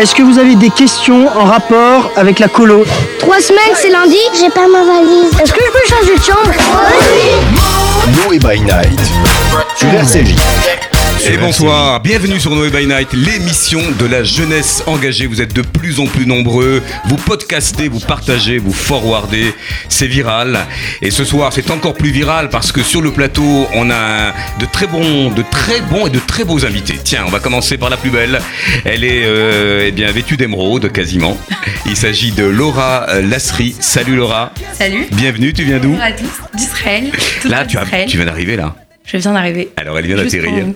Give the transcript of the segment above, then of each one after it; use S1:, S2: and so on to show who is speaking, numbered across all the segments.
S1: Est-ce que vous avez des questions en rapport avec la colo
S2: Trois semaines, c'est lundi J'ai pas ma valise. Est-ce que je peux changer de chambre?
S3: Noé by Night sur RCJ.
S4: Et bonsoir, bienvenue sur Noé by Night, l'émission de la jeunesse engagée. Vous êtes de plus en plus nombreux, vous podcastez, vous partagez, vous forwardez, c'est viral. Et ce soir, c'est encore plus viral parce que sur le plateau, on a de très bons, de très bons et de très beaux invités. Tiens, on va commencer par la plus belle. Elle est euh, eh bien vêtue d'émeraude quasiment. Il s'agit de Laura euh, Lasserie. Salut Laura.
S5: Salut.
S4: Bienvenue, tu viens d'où
S5: Bonjour à tous. D'Israël.
S4: Là, tu, as- tu viens d'arriver là.
S5: Je viens d'arriver.
S4: Alors elle vient d'atterrir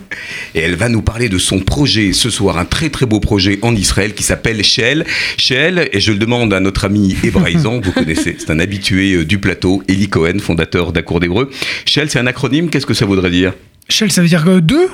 S4: et elle va nous parler de son projet ce soir, un très très beau projet en Israël qui s'appelle Shell. Shell, et je le demande à notre ami Hébraïsan, vous connaissez, c'est un habitué euh, du plateau, Eli Cohen, fondateur d'Accours d'Hébreu. Shell, c'est un acronyme, qu'est-ce que ça voudrait dire?
S6: Shell, ça veut dire que deux?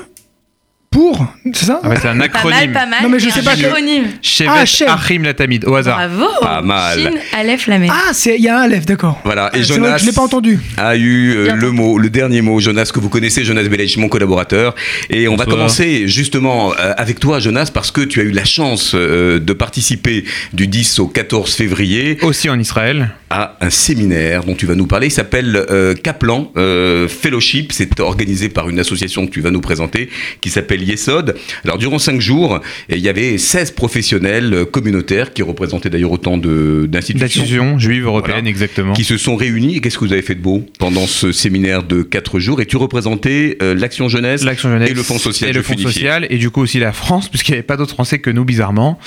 S6: Pour C'est ça
S7: Ah ouais, c'est un
S5: Pas mal,
S7: acronyme.
S5: pas mal.
S6: Non, mais je sais
S5: un
S6: pas
S5: acronyme.
S7: Chevet
S6: Ah.
S7: Achim Latamid, au hasard.
S5: Bravo.
S4: Pas mal.
S5: Shin, Aleph, Lamed.
S6: Ah, c'est- il y a un lève, d'accord.
S4: Voilà, et
S6: vrai
S4: Jonas
S6: que je l'ai pas entendu.
S4: a eu euh, le mot, le dernier mot, Jonas, que vous connaissez, Jonas Belech, mon collaborateur. Et on va commencer justement euh, avec toi, Jonas, parce que tu as eu la chance euh, de participer du 10 au 14 février
S7: Aussi en Israël.
S4: à un séminaire dont tu vas nous parler. Il s'appelle euh, Kaplan euh, Fellowship. C'est organisé par une association que tu vas nous présenter qui s'appelle Yesod. Alors, durant cinq jours, et il y avait 16 professionnels euh, communautaires qui représentaient d'ailleurs autant d'institutions
S7: D'institution juive européenne,
S4: Voilà.
S7: exactement.
S4: qui se sont réunis. Et Qu'est-ce que vous avez fait de beau pendant ce séminaire de quatre jours? Et tu représentais euh, l'Action Jeunesse
S7: Jeunesse
S4: et le Fonds social
S7: et le Fonds social et du coup aussi la France puisqu'il n'y avait pas d'autres Français que nous bizarrement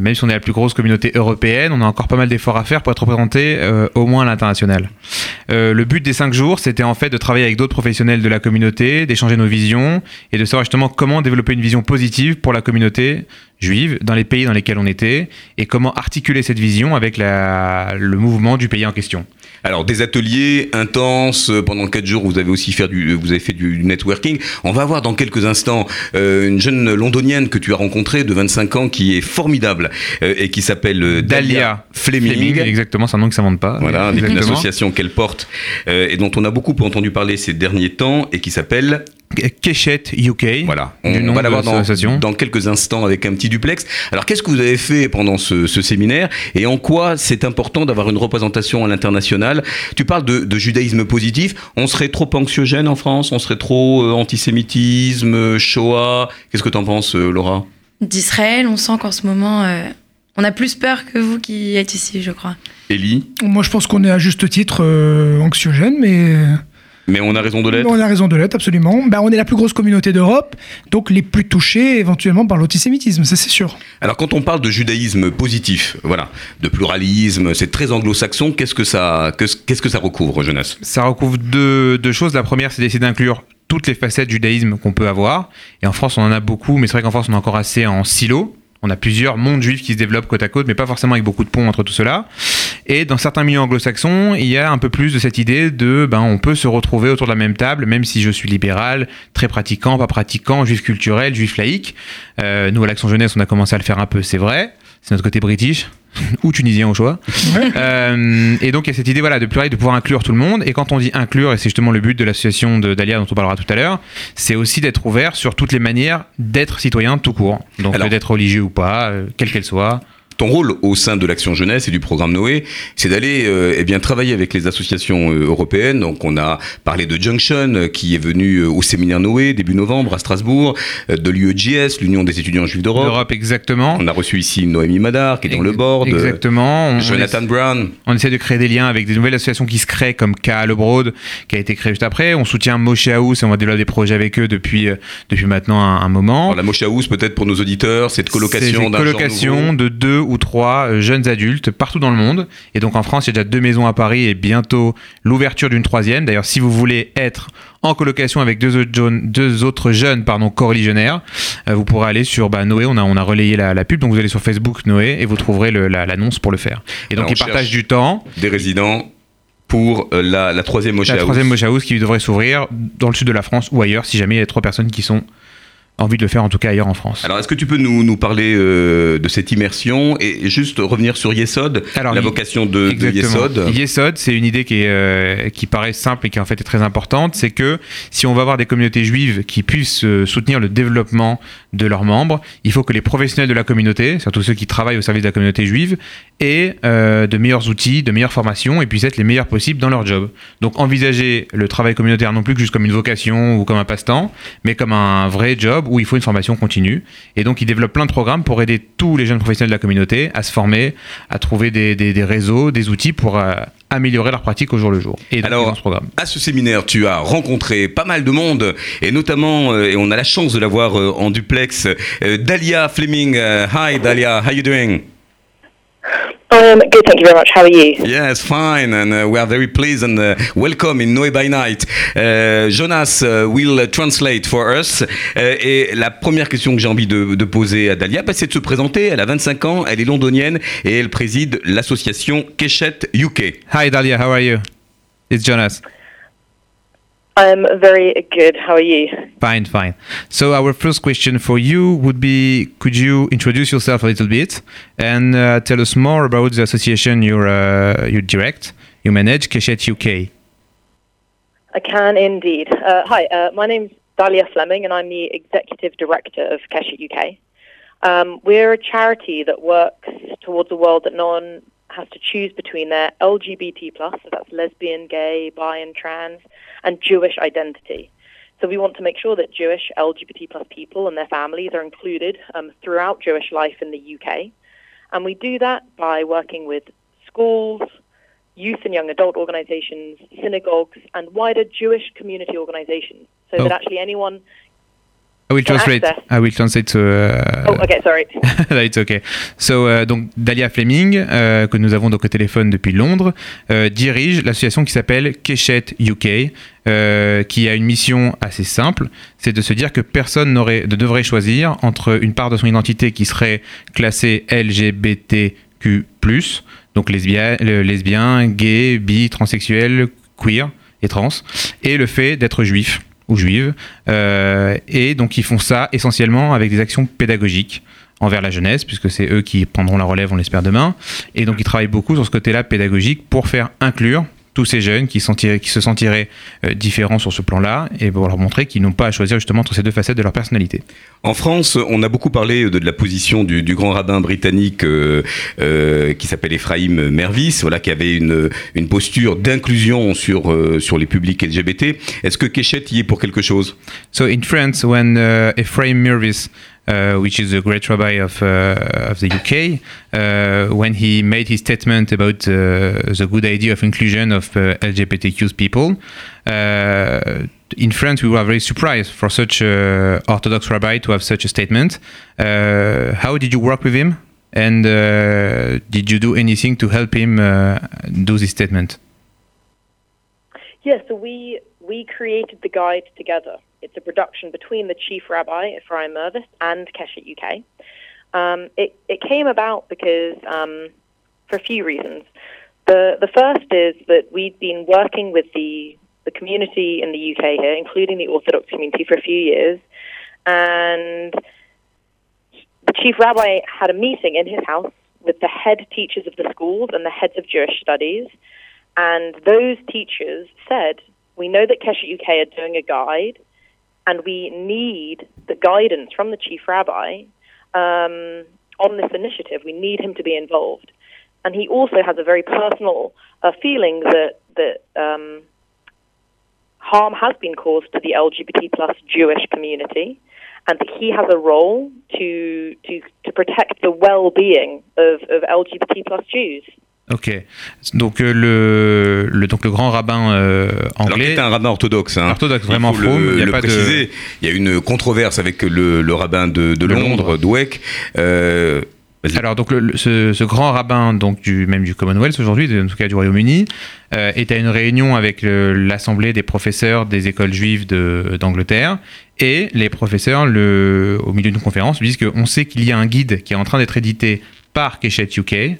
S7: même si on est la plus grosse communauté européenne on a encore pas mal d'efforts à faire pour être représenté euh, au moins à l'international Euh, le but des cinq jours c'était en fait de travailler avec d'autres professionnels de la communauté d'échanger nos visions et de savoir justement comment développer une vision positive pour la communauté juive dans les pays dans lesquels on était et comment articuler cette vision avec le mouvement du pays en question
S4: Alors des ateliers intenses euh, pendant quatre jours. Vous avez aussi fait du, vous avez fait du networking. On va voir dans quelques instants euh, une jeune londonienne que tu as rencontrée de 25 ans qui est formidable euh, et qui s'appelle euh, Dalia, Fleming.
S7: exactement c'est un nom qui s'invente pas
S4: Voilà, avec une association qu'elle porte euh, et dont on a beaucoup entendu parler ces derniers temps et qui s'appelle
S7: Keshet UK.
S4: Voilà, on va la
S7: de
S4: voir dans, quelques instants avec un petit duplex. Alors, qu'est-ce que vous avez fait pendant ce, ce séminaire et en quoi c'est important d'avoir une représentation à l'international? Tu parles de, de judaïsme positif. On serait trop anxiogène en France? On serait trop euh, antisémitisme, euh, Shoah? Qu'est-ce que tu en penses, euh, Laura?
S5: D'Israël, on sent qu'en ce moment, euh, on a plus peur que vous qui êtes ici, je crois.
S4: Élie?
S6: Moi, je pense qu'on est à juste titre euh, anxiogène, mais
S4: Mais on a raison de l'être
S6: on a raison de l'être, absolument. Bah, on est la plus grosse communauté d'Europe, donc les plus touchés éventuellement par l'antisémitisme, ça c'est sûr.
S4: Alors, quand on parle de judaïsme positif, voilà, de pluralisme, c'est très anglo-saxon, qu'est-ce que ça, qu'est-ce que ça recouvre, Jonas
S7: Ça recouvre deux, deux choses. La première, c'est d'essayer d'inclure toutes les facettes du judaïsme qu'on peut avoir. Et en France, on en a beaucoup, mais c'est vrai qu'en France, on est encore assez en silo. On a plusieurs mondes juifs qui se développent côte à côte, mais pas forcément avec beaucoup de ponts entre tout cela. Et dans certains milieux anglo-saxons, il y a un peu plus de cette idée de, ben, on peut se retrouver autour de la même table, même si je suis libéral, très pratiquant, pas pratiquant, juif culturel, juif laïque. Euh, nous, à l'Action Jeunesse, on a commencé à le faire un peu, c'est vrai. C'est notre côté british, ou tunisien au choix. Euh, et donc il y a cette idée voilà, de pleurer, de pouvoir inclure tout le monde. Et quand on dit inclure, et c'est justement le but de l'association de Dalia dont on parlera tout à l'heure, c'est aussi d'être ouvert sur toutes les manières d'être citoyen tout court. Donc d'être religieux ou pas, euh, quelle qu'elle soit.
S4: Ton rôle au sein de l'Action Jeunesse et du programme Noé, c'est d'aller euh, eh bien travailler avec les associations euh, européennes. Donc on a parlé de Junction euh, qui est venu euh, au séminaire Noé début novembre à Strasbourg, de l'UEJS, l'Union des étudiants juifs d'Europe.
S7: L'Europe, exactement.
S4: On a reçu ici Noémie Madar qui est dans le board,
S7: Exactement. On,
S4: Jonathan Brown.
S7: on essaie de créer des liens avec des nouvelles associations qui se créent, comme K. Broad, qui a été créé juste après. On soutient Moshe House et on va développer des projets avec eux depuis, euh, depuis maintenant un, un moment.
S4: Alors, la Moshe House, peut-être pour nos auditeurs, cette colocation
S7: C'est
S4: d'un nouveau.
S7: de deux ou trois euh, jeunes adultes partout dans le monde. Et donc en France, il y a déjà deux maisons à Paris et bientôt l'ouverture d'une troisième. D'ailleurs, si vous voulez être en colocation avec deux autres jeunes, deux autres jeunes pardon, co-religionnaires, euh, vous pourrez aller sur bah, Noé. On a, on a relayé la, la pub, donc vous allez sur Facebook Noé et vous trouverez la- l'annonce pour le faire. Et donc
S4: Alors,
S7: ils partagent du temps.
S4: Des résidents pour euh, la, la troisième Moshe
S7: La troisième Mocha House qui devrait s'ouvrir dans le sud de la France ou ailleurs, si jamais il y a trois personnes qui sont envie de le faire, en tout cas ailleurs en France.
S4: Alors, est-ce que tu peux nous, nous parler euh, de cette immersion et juste revenir sur Yesod,
S7: Alors,
S4: la vocation de, de. Yesod
S7: Yesod, c'est une idée qui, est, euh, qui paraît simple et qui en fait est très importante. C'est que si on va avoir des communautés juives qui puissent euh, soutenir le développement de leurs membres. Il faut que les professionnels de la communauté, surtout ceux qui travaillent au service de la communauté juive, aient euh, de meilleurs outils, de meilleures formations et puissent être les meilleurs possibles dans leur job. Donc envisager le travail communautaire non plus que juste comme une vocation ou comme un passe-temps, mais comme un vrai job où il faut une formation continue. Et donc ils développent plein de programmes pour aider tous les jeunes professionnels de la communauté à se former, à trouver des, des- des réseaux, des outils pour euh, améliorer leur pratique au jour le jour. Et
S4: Alors,
S7: ce programme.
S4: à ce séminaire, tu as rencontré pas mal de monde, et notamment, euh, et on a la chance de l'avoir en duplex, euh, Dahlia Fleming. Euh, hi, Dahlia, how you doing?
S8: Um, good, thank you very much. How are you?
S4: Yes, fine, and uh, we are very pleased and uh, welcome in Noé by Night. Uh, Jonas uh, will translate for us. Uh, et la première question que j'ai envie de, de poser à Dahlia, bah, c'est de se présenter. Elle a 25 ans, elle est londonienne et elle préside l'association Keshet UK.
S7: Hi Dalia, how are you? It's Jonas.
S8: I'm very good. How are you?
S7: Fine, fine. So our first question for you would be: Could you introduce yourself a little bit and uh, tell us more about the association you uh, you direct, you manage, Keshet UK?
S8: I can indeed. Uh, hi, uh, my name's Dahlia Fleming, and I'm the executive director of Keshet UK. Um, we're a charity that works towards a world that no one has to choose between their LGBT plus, so that's lesbian, gay, bi, and trans, and Jewish identity. So we want to make sure that Jewish LGBT plus people and their families are included um, throughout Jewish life in the UK, and we do that by working with schools, youth and young adult organizations, synagogues, and wider Jewish community organizations, so
S7: Oh.
S8: that actually anyone.
S7: I will translate. I will translate to. Uh,
S8: Oh, okay, sorry.
S7: It's okay. So, euh, donc Dalia Fleming, euh, que nous avons donc au téléphone depuis Londres, euh, dirige l'association qui s'appelle Keshet UK, euh, qui a une mission assez simple, c'est de se dire que personne ne devrait choisir entre une part de son identité qui serait classée LGBTQ+, donc lesbien, le- lesbien, gay, bi, transsexuel, queer et trans, et le fait d'être juif ou juive. Euh, et donc ils font ça essentiellement avec des actions pédagogiques envers la jeunesse, puisque c'est eux qui prendront la relève, on l'espère demain. Et donc ils travaillent beaucoup sur ce côté-là pédagogique pour faire inclure tous ces jeunes qui, se sentiraient euh, différents sur ce plan-là, et pour leur montrer qu'ils n'ont pas à choisir justement entre ces deux facettes de leur personnalité.
S4: En France, on a beaucoup parlé de, de la position du, du grand rabbin britannique euh, euh, qui s'appelle Ephraim Mervis, voilà, qui avait une, une posture d'inclusion sur, sur les publics LGBT. Est-ce que Keshet y est pour quelque chose?
S7: So in France, when uh, Ephraim Mirvis, uh, which is a great rabbi of, uh, of the UK, uh, when he made his statement about uh, the good idea of inclusion of uh, LGBTQ people, uh, in France we were very surprised for such a Orthodox rabbi to have such a statement. Uh, how did you work with him? And uh, did you do anything to help him uh, do this statement?
S8: Yeah, so we we created the guide together. It's a production between the chief rabbi Ephraim Mervis and Keshet UK. Um, it it came about because um, for a few reasons. The the first is that we've been working with the the community in the UK here, including the Orthodox community, for a few years, and the chief rabbi had a meeting in his house with the head teachers of the schools and the heads of Jewish studies. And those teachers said, We know that Keshet UK are doing a guide, and we need the guidance from the chief rabbi um, on this initiative. We need him to be involved. And he also has a very personal uh, feeling that, that um, harm has been caused to the LGBT plus Jewish community, and that he has a role to, to, to protect the well being of, of LGBT plus Jews.
S7: Ok. Donc euh, le, le donc le grand rabbin euh,
S4: Alors,
S7: anglais.
S4: c'est un rabbin orthodoxe. Hein.
S7: Orthodoxe,
S4: Il
S7: vraiment
S4: faut
S7: fromm,
S4: le,
S7: il y a
S4: le
S7: pas de-
S4: préciser. Il y a une controverse avec le, le rabbin de, de
S7: De
S4: Londres,
S7: Londres.
S4: Dweck. Euh.
S7: Alors donc le- ce, ce grand rabbin donc du même du Commonwealth aujourd'hui, en tout cas du Royaume-Uni, est à une réunion avec l'assemblée des professeurs des écoles juives de- d'Angleterre et les professeurs au milieu d'une conférence lui disent qu'on sait qu'il y a un guide qui est en train d'être édité par UK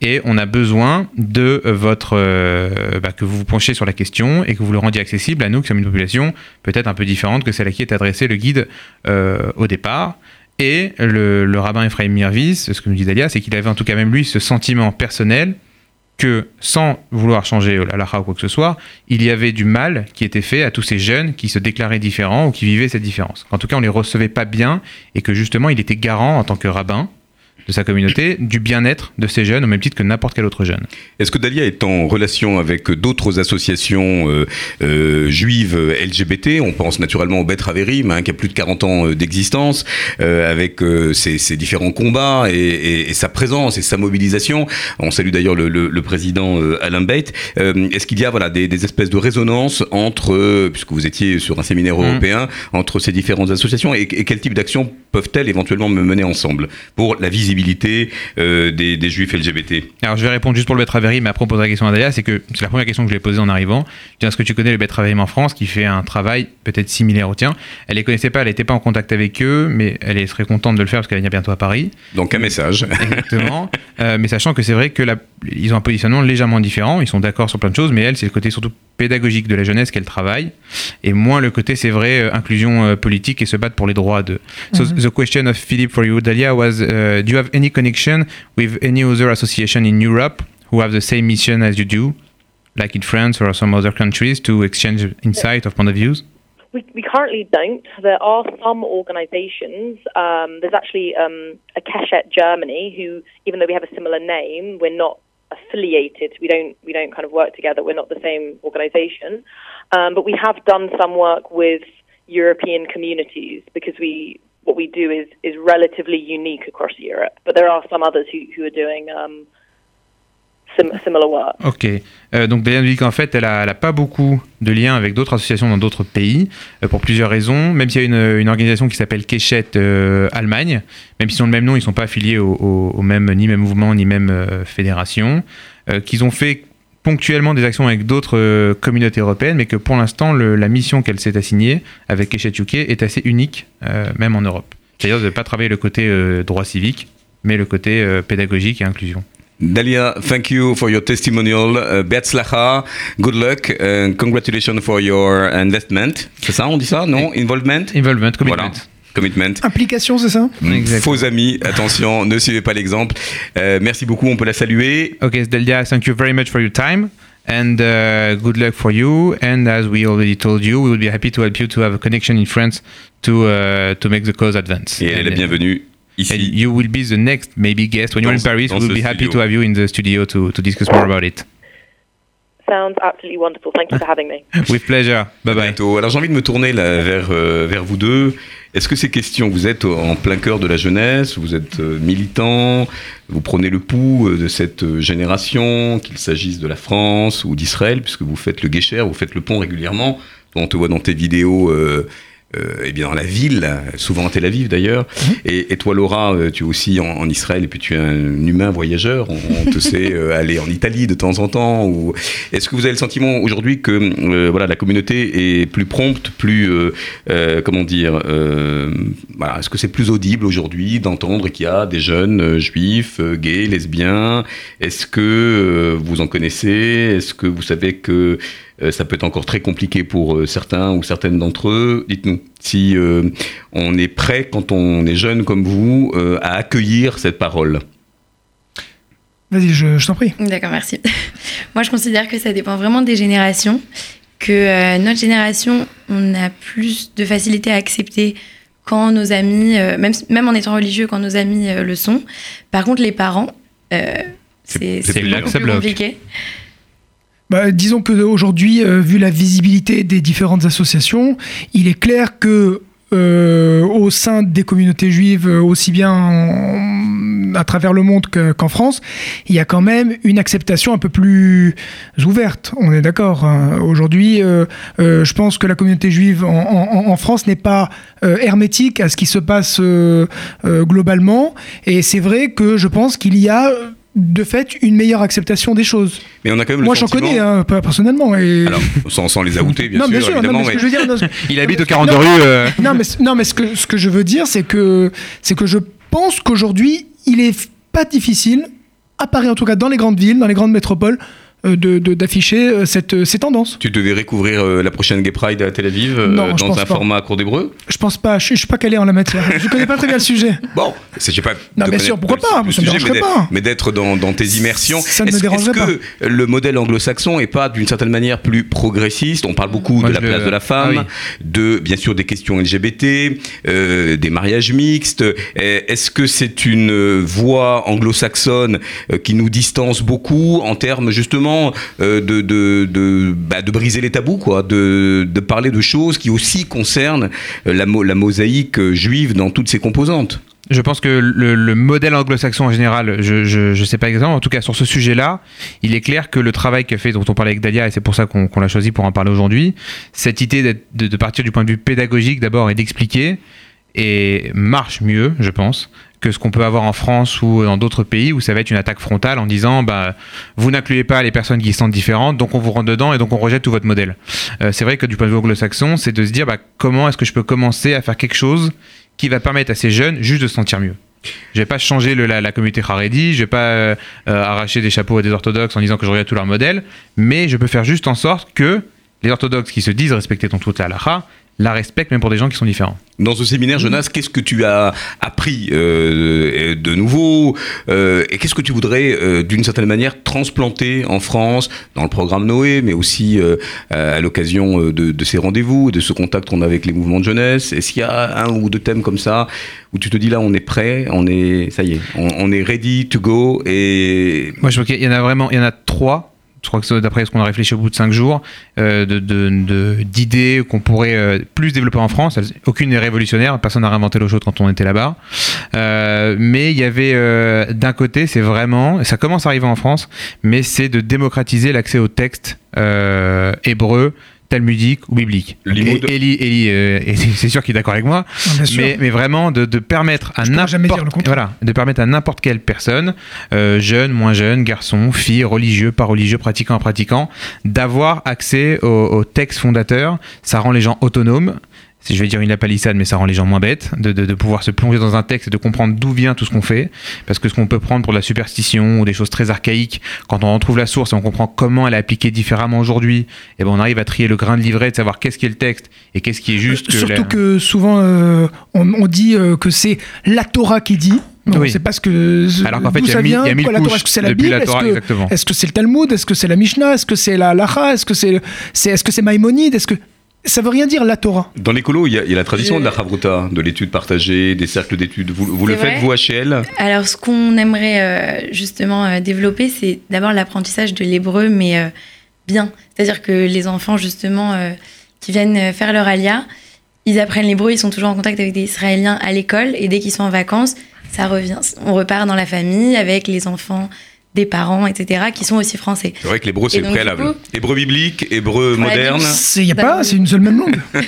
S7: et on a besoin de votre euh, bah, que vous vous penchiez sur la question et que vous le rendiez accessible à nous qui sommes une population peut-être un peu différente que celle à qui est adressé le guide euh, au départ. Et le, le rabbin Ephraim Mirvis, ce que nous dit Dalia, c'est qu'il avait en tout cas même lui ce sentiment personnel que sans vouloir changer la halakha ou quoi que ce soit, il y avait du mal qui était fait à tous ces jeunes qui se déclaraient différents ou qui vivaient cette différence. En tout cas, on les recevait pas bien et que justement, il était garant en tant que rabbin de sa communauté du bien-être de ces jeunes au même titre que n'importe quel autre jeune.
S4: Est-ce que Dalia est en relation avec d'autres associations euh, euh, juives LGBT On pense naturellement au Bet Haverim, hein, qui a plus de 40 ans euh, d'existence, euh, avec ses, ses différents combats et, et- et sa présence et sa mobilisation. On salue d'ailleurs le, le- le président Alain Beit. Euh, Est-ce qu'il y a voilà, des, des espèces de résonance entre, puisque vous étiez sur un séminaire
S7: Mhm.
S4: européen, entre ces différentes associations et, et quel type d'actions peuvent-elles éventuellement me mener ensemble pour la visibilité euh, des, des juifs LGBT
S7: Alors je vais répondre juste pour le Betraverim, mais après on posera la question à Dalia, c'est que c'est la première question que je lui ai posée en arrivant. Je dis, est-ce que tu connais le Betraverim en France qui fait un travail peut-être similaire au tien? Elle les connaissait pas, elle n'était pas en contact avec eux, mais elle très contente de le faire parce qu'elle vient bientôt à Paris.
S4: Donc un message.
S7: Exactement. Euh, mais sachant que c'est vrai que la- ils ont un positionnement légèrement différent, ils sont d'accord sur plein de choses, mais elle, c'est le côté surtout pédagogique de la jeunesse qu'elle travaille, et moins le côté, c'est vrai, euh, inclusion euh, politique et se battre pour les droits de. So the question of Philippe for you, Dalia, was uh, Do you have any connection with any other association in Europe who have the same mission as you do, like in France or some other countries, to exchange insight of point of views?
S8: We, we currently don't. There are some organisations. Um, there's actually um, a Keshet Germany who, even though we have a similar name, we're not affiliated. We don't we don't kind of work together. We're not the same organisation. Um, but we have done some work with European communities because we what we do is is relatively unique across Europe. But there are some others who who are doing um, similar.
S7: Ok. Euh, donc nous dit qu'en fait, elle a, elle a pas beaucoup de liens avec d'autres associations dans d'autres pays, euh, pour plusieurs raisons. Même s'il y a une, organisation qui s'appelle Keshet euh, Allemagne, même s'ils ont le même nom, ils sont pas affiliés au, même, ni même mouvement, ni même euh, fédération, qu'ils ont fait ponctuellement des actions avec d'autres communautés européennes, mais que pour l'instant, la mission qu'elle s'est assignée avec Keshet UK est assez unique, même en Europe. C'est-à-dire de ne pas travailler le côté droit civique, mais le côté pédagogique et inclusion.
S4: Dalia, thank you for your testimonial. Uh, good luck, and congratulations for your investment. C'est ça, on dit ça Non? Involvement?
S7: Involvement, commitment.
S4: Voilà. Commitment.
S6: Implication, c'est ça?
S4: Mm.
S7: Exactement.
S4: Faux amis, attention, ne suivez pas l'exemple. Euh, merci beaucoup, on peut la saluer.
S7: Okay, Delia, thank you very much for your time and uh, good luck for you. And as we already told you, we will be happy to help you to have a connection in France to uh, to make the cause advance.
S4: Et elle est la
S7: And,
S4: bienvenue
S7: And
S4: ici.
S7: you will be the next maybe guest when you're in Paris. We'll be happy
S4: studio.
S7: to have you in the studio to, to discuss more about it.
S8: Sounds absolutely wonderful. Thank you for having me.
S7: With pleasure. Bye bye.
S4: bientôt. Alors j'ai envie de me tourner là, vers, euh, vers vous deux. Est-ce que ces questions, vous êtes en plein cœur de la jeunesse, vous êtes euh, militant, vous prenez le pouls euh, de cette génération, qu'il s'agisse de la France ou d'Israël, puisque vous faites le guécher, vous faites le pont régulièrement, on te voit dans tes vidéos. Euh, euh, eh bien dans la ville, souvent à Tel Aviv d'ailleurs. Et, et toi Laura, euh, tu es aussi en, en Israël et puis tu es un humain voyageur. On, on te sait euh, aller en Italie de temps en temps. Ou... Est-ce que vous avez le sentiment aujourd'hui que euh, voilà la communauté est plus prompte, plus euh, euh, comment dire, euh, voilà, est-ce que c'est plus audible aujourd'hui d'entendre qu'il y a des jeunes juifs, gays, lesbiens? Est-ce que euh, vous en connaissez? Est-ce que vous savez que ça peut être encore très compliqué pour euh, certains ou certaines d'entre eux. Dites-nous si euh, on est prêt, quand on est jeune comme vous, euh, à accueillir cette parole.
S6: Vas-y, je, je t'en prie.
S5: D'accord, merci. Moi, je considère que ça dépend vraiment des générations. Que euh, notre génération, on a plus de facilité à accepter quand nos amis, euh, même, même en étant religieux, quand nos amis euh, le sont. Par contre, les parents, euh,
S4: C'est- plus
S5: compliqué.
S6: Bah, disons que aujourd'hui, euh, vu la visibilité des différentes associations, il est clair que euh, au sein des communautés juives, euh, aussi bien en- à travers le monde que- qu'en France, il y a quand même une acceptation un peu plus ouverte. On est d'accord. hein. Aujourd'hui, euh, je pense que la communauté juive en, France n'est pas hermétique à ce qui se passe globalement. Et c'est vrai que je pense qu'il y a de fait une meilleure acceptation des choses.
S4: Mais on a quand même
S6: Moi, j'en
S4: sentiment...
S6: connais, hein, pas personnellement. Et...
S4: Alors, sans, sans les outer, bien
S6: non,
S4: sûr,
S6: bien sûr, non,
S4: évidemment.
S6: mais ce que je veux dire, non,
S7: Il habite
S6: mais-
S7: au 42
S6: non,
S7: rue. euh,
S6: non, mais, non, mais ce que, ce que je veux dire, c'est que, c'est que je pense qu'aujourd'hui, il est pas difficile, à Paris en tout cas, dans les grandes villes, dans les grandes métropoles, euh, de- de- d'afficher euh, cette, ces tendances.
S4: Tu devais recouvrir euh, la prochaine Gay Pride à Tel Aviv euh,
S6: Non,
S4: dans un
S6: pas.
S4: format à cours d'hébreu
S6: Je pense pas, je, je suis pas calé en la matière. Je connais pas très bien le sujet.
S4: Bon, c'est- pas.
S6: Non, bien sûr, pourquoi pas,
S4: le
S6: ça me
S4: sujet,
S6: dérangerait
S4: mais
S6: pas.
S4: d'être- Mais d'être dans, dans tes immersions.
S6: Ça ne me dérangerait
S4: que le modèle anglo-saxon est pas d'une certaine manière plus progressiste? On parle beaucoup
S7: Moi,
S4: de la
S7: le-
S4: place de la femme,
S7: Ah
S4: de bien sûr des questions LGBT, euh, des mariages mixtes. Euh, Est-ce que c'est une euh, voie anglo-saxonne euh, qui nous distance beaucoup en termes justement euh, de, de, bah, de briser les tabous, quoi, de, parler de choses qui aussi concernent euh, la, mo- la mosaïque euh, juive dans toutes ses composantes.
S7: Je pense que le, le modèle anglo-saxon en général, je ne sais pas exactement, en tout cas sur ce sujet-là, il est clair que le travail qu'a fait, dont on parlait avec Dalia, et c'est pour ça qu'on l'a choisi pour en parler aujourd'hui, cette idée de, de partir du point de vue pédagogique d'abord et d'expliquer, et marche mieux, je pense, que ce qu'on peut avoir en France ou dans d'autres pays où ça va être une attaque frontale en disant bah, vous n'incluez pas les personnes qui sont différentes, donc on vous rentre dedans et donc on rejette tout votre modèle. Euh, c'est vrai que du point de vue anglo-saxon, c'est de se dire bah, comment est-ce que je peux commencer à faire quelque chose qui va permettre à ces jeunes juste de se sentir mieux? Je vais pas changer le- la, communauté Haredi, je vais pas euh, euh, arracher des chapeaux à des orthodoxes en disant que je regarde tout leur modèle, mais je peux faire juste en sorte que les orthodoxes qui se disent respecter dans toute la halakha la respectent même pour des gens qui sont différents.
S4: Dans ce séminaire, Jonas, qu'est-ce que tu as appris euh, de nouveau euh, et qu'est-ce que tu voudrais, euh, d'une certaine manière, transplanter en France, dans le programme Noé, mais aussi euh, à l'occasion de, de ces rendez-vous, de ce contact qu'on a avec les mouvements de jeunesse? Est-ce qu'il y a un ou deux thèmes comme ça où tu te dis là, on est prêt, on est, ça y est, on, on est ready to go et
S7: Moi, je vois qu'il y en a vraiment, il y en a trois. Je crois que c'est d'après ce qu'on a réfléchi au bout de cinq jours, euh, d'idées qu'on pourrait euh, plus développer en France. Aucune n'est révolutionnaire, personne n'a réinventé l'eau chaude quand on était là-bas. Euh, mais il y avait d'un côté, c'est vraiment, ça commence à arriver en France, mais c'est de démocratiser l'accès au texte euh, hébreu, talmudique ou biblique. Eli, Eli, euh, c'est sûr qu'il est d'accord avec moi,
S6: Non,
S7: mais, mais vraiment de, de permettre à n'importe
S6: contraire.
S7: voilà, de permettre à n'importe quelle personne, euh, jeune, moins jeune, garçon, fille, religieux, pas religieux, pratiquant, impratiquant, d'avoir accès au, au texte fondateur. Ça rend les gens autonomes. Si je vais dire une lapalissade, mais ça rend les gens moins bêtes, de, de- de pouvoir se plonger dans un texte et de comprendre d'où vient tout ce qu'on fait. Parce que ce qu'on peut prendre pour de la superstition ou des choses très archaïques, quand on retrouve la source et on comprend comment elle est appliquée différemment aujourd'hui, et ben on arrive à trier le grain de livret, de savoir qu'est-ce qui est le texte et qu'est-ce qui est juste. que
S6: Surtout
S7: la-
S6: que souvent, euh, on, on dit euh, que c'est la Torah qui dit. Donc,
S7: Oui.
S6: on sait pas ce que.
S7: Alors qu'en fait, il y a mille- y a mille
S6: Torah, est-ce que c'est la
S7: depuis
S6: Bible
S7: la Torah,
S6: Est-ce que-. Est-ce que c'est le Talmud Est-ce que c'est la Mishnah Est-ce que c'est la Lacha Est-ce que c'est c'est est-ce que c'est Maïmonide Est-ce que ça veut rien dire la Torah
S4: dans l'écolo, il y, a- il y a la tradition de la chavruta, de l'étude partagée, des cercles d'études. Vous, vous le faites, vous, HL
S5: Alors, ce qu'on aimerait euh, justement euh, développer, c'est d'abord l'apprentissage de l'hébreu, mais euh, bien. C'est-à-dire que les enfants, justement, euh, qui viennent euh, faire leur alia, ils apprennent l'hébreu, ils sont toujours en contact avec des Israéliens à l'école, et dès qu'ils sont en vacances, ça revient. On repart dans la famille avec les enfants des parents, etc., qui sont aussi français.
S4: C'est vrai que l'hébreu, c'est préalable.
S5: coup-
S4: Hébreu biblique, hébreu moderne.
S5: Bible.
S6: C'est y a
S5: Bah
S6: pas, c'est une seule même langue.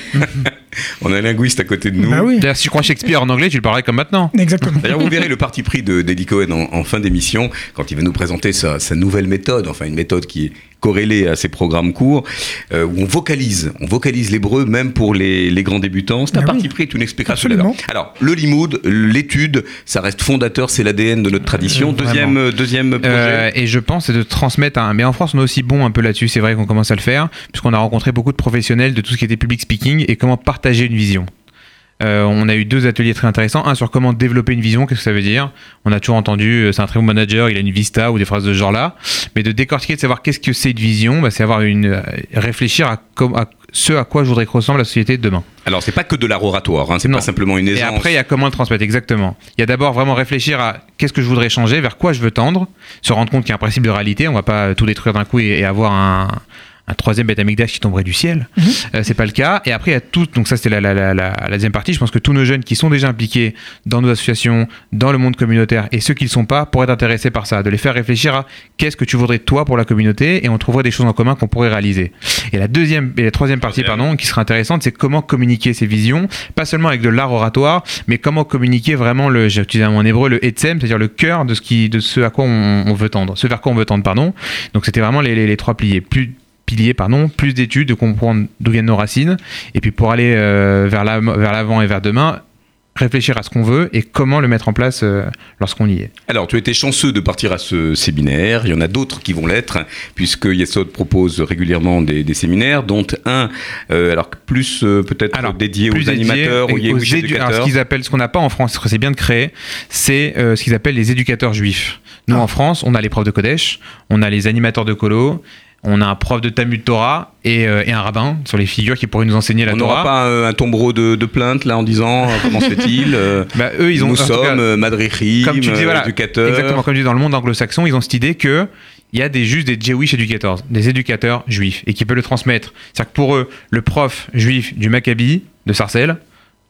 S4: On a un linguiste à côté de nous.
S6: Bah oui,
S7: D'ailleurs, si tu crois Shakespeare en anglais, tu le parlerais comme maintenant.
S6: exactement.
S4: D'ailleurs, vous verrez le parti pris de d'Eddie Cohen en, en fin d'émission, quand il va nous présenter sa, sa nouvelle méthode, enfin une méthode qui est corrélée à ses programmes courts, euh, où on vocalise, on vocalise l'hébreu même pour les, les grands débutants. C'est un
S6: Ah
S4: parti
S6: oui.
S4: pris, tu nous expliqueras tout à
S6: Absolument.
S4: l'heure. Alors, le limoud, l'étude, ça reste fondateur, c'est l'ADN de notre tradition.
S7: Euh,
S4: Deuxième, euh, deuxième projet.
S7: Euh, et je pense c'est de transmettre un. Mais en France, on est aussi bon un peu là-dessus. C'est vrai qu'on commence à le faire, puisqu'on a rencontré beaucoup de professionnels de tout ce qui était public speaking et comment partager une vision. Euh, on a eu deux ateliers très intéressants. Un sur comment développer une vision, qu'est-ce que ça veut dire On a toujours entendu, euh, c'est un très bon manager, il a une vista ou des phrases de ce genre-là. Mais de décortiquer, de savoir qu'est-ce que c'est une vision, bah, c'est avoir une euh, réfléchir à, à ce à quoi je voudrais que ressemble la société de demain.
S4: Alors, c'est pas que de l'art oratoire, hein, c'est pas simplement une
S7: Et
S4: aisance.
S7: après, il y a comment le transmettre, exactement. Il y a d'abord vraiment réfléchir à qu'est-ce que je voudrais changer, vers quoi je veux tendre, se rendre compte qu'il y a un principe de réalité, on va pas tout détruire d'un coup et, et avoir un, un troisième bêta qui tomberait du ciel. Euh, c'est pas le cas. Et après, il y a tout. Donc, ça, c'était la, la, la, la- la deuxième partie. Je pense que tous nos jeunes qui sont déjà impliqués dans nos associations, dans le monde communautaire et ceux qui ne le sont pas pourraient être intéressés par ça. De les faire réfléchir à qu'est-ce que tu voudrais toi pour la communauté et on trouverait des choses en commun qu'on pourrait réaliser. Et la deuxième et la troisième partie, pardon, qui sera intéressante, c'est comment communiquer ces visions, pas seulement avec de l'art oratoire, mais comment communiquer vraiment le, j'ai utilisé un mot en hébreu, le etzem, c'est-à-dire le cœur de ce qui, de ce à quoi on, on veut tendre, ce vers quoi on veut tendre, pardon. Donc c'était vraiment les, les, les trois piliers. Plus piliers, pardon, plus d'études, de comprendre d'où viennent nos racines, et puis pour aller euh, vers la- vers l'avant et vers demain, réfléchir à ce qu'on veut et comment le mettre en place euh, lorsqu'on y est.
S4: Alors, tu étais chanceux de partir à ce séminaire. Il y en a d'autres qui vont l'être, puisque Yesod propose régulièrement des, des séminaires, dont un, euh, alors plus euh, peut-être dédié
S7: plus
S4: aux animateurs, aux,
S7: aux alors,
S4: éducateurs.
S7: ce qu'ils appellent, ce qu'on n'a pas en France, ce que c'est bien de créer, c'est ce qu'ils appellent les éducateurs juifs. Nous,
S4: Ah.
S7: en France, on a les profs de Kodesh, on a les animateurs de colo, on a un prof de Talmud Torah et, euh, et un rabbin sur les figures qui pourraient nous enseigner la
S4: On
S7: Torah.
S4: n'aura pas un tombereau de, de plainte là en disant euh, comment se fait-il euh,
S7: Bah, eux, ils ont
S4: Nous sommes
S7: cas,
S4: madrichim,
S7: comme tu dis, voilà,
S4: éducateurs.
S7: Exactement, comme tu dis, dans le monde anglo-saxon, ils ont cette idée que il y a des juste des Jewish educators, des éducateurs juifs, et qui peuvent le transmettre. C'est-à-dire que pour eux, le prof juif du Maccabi de Sarcelles,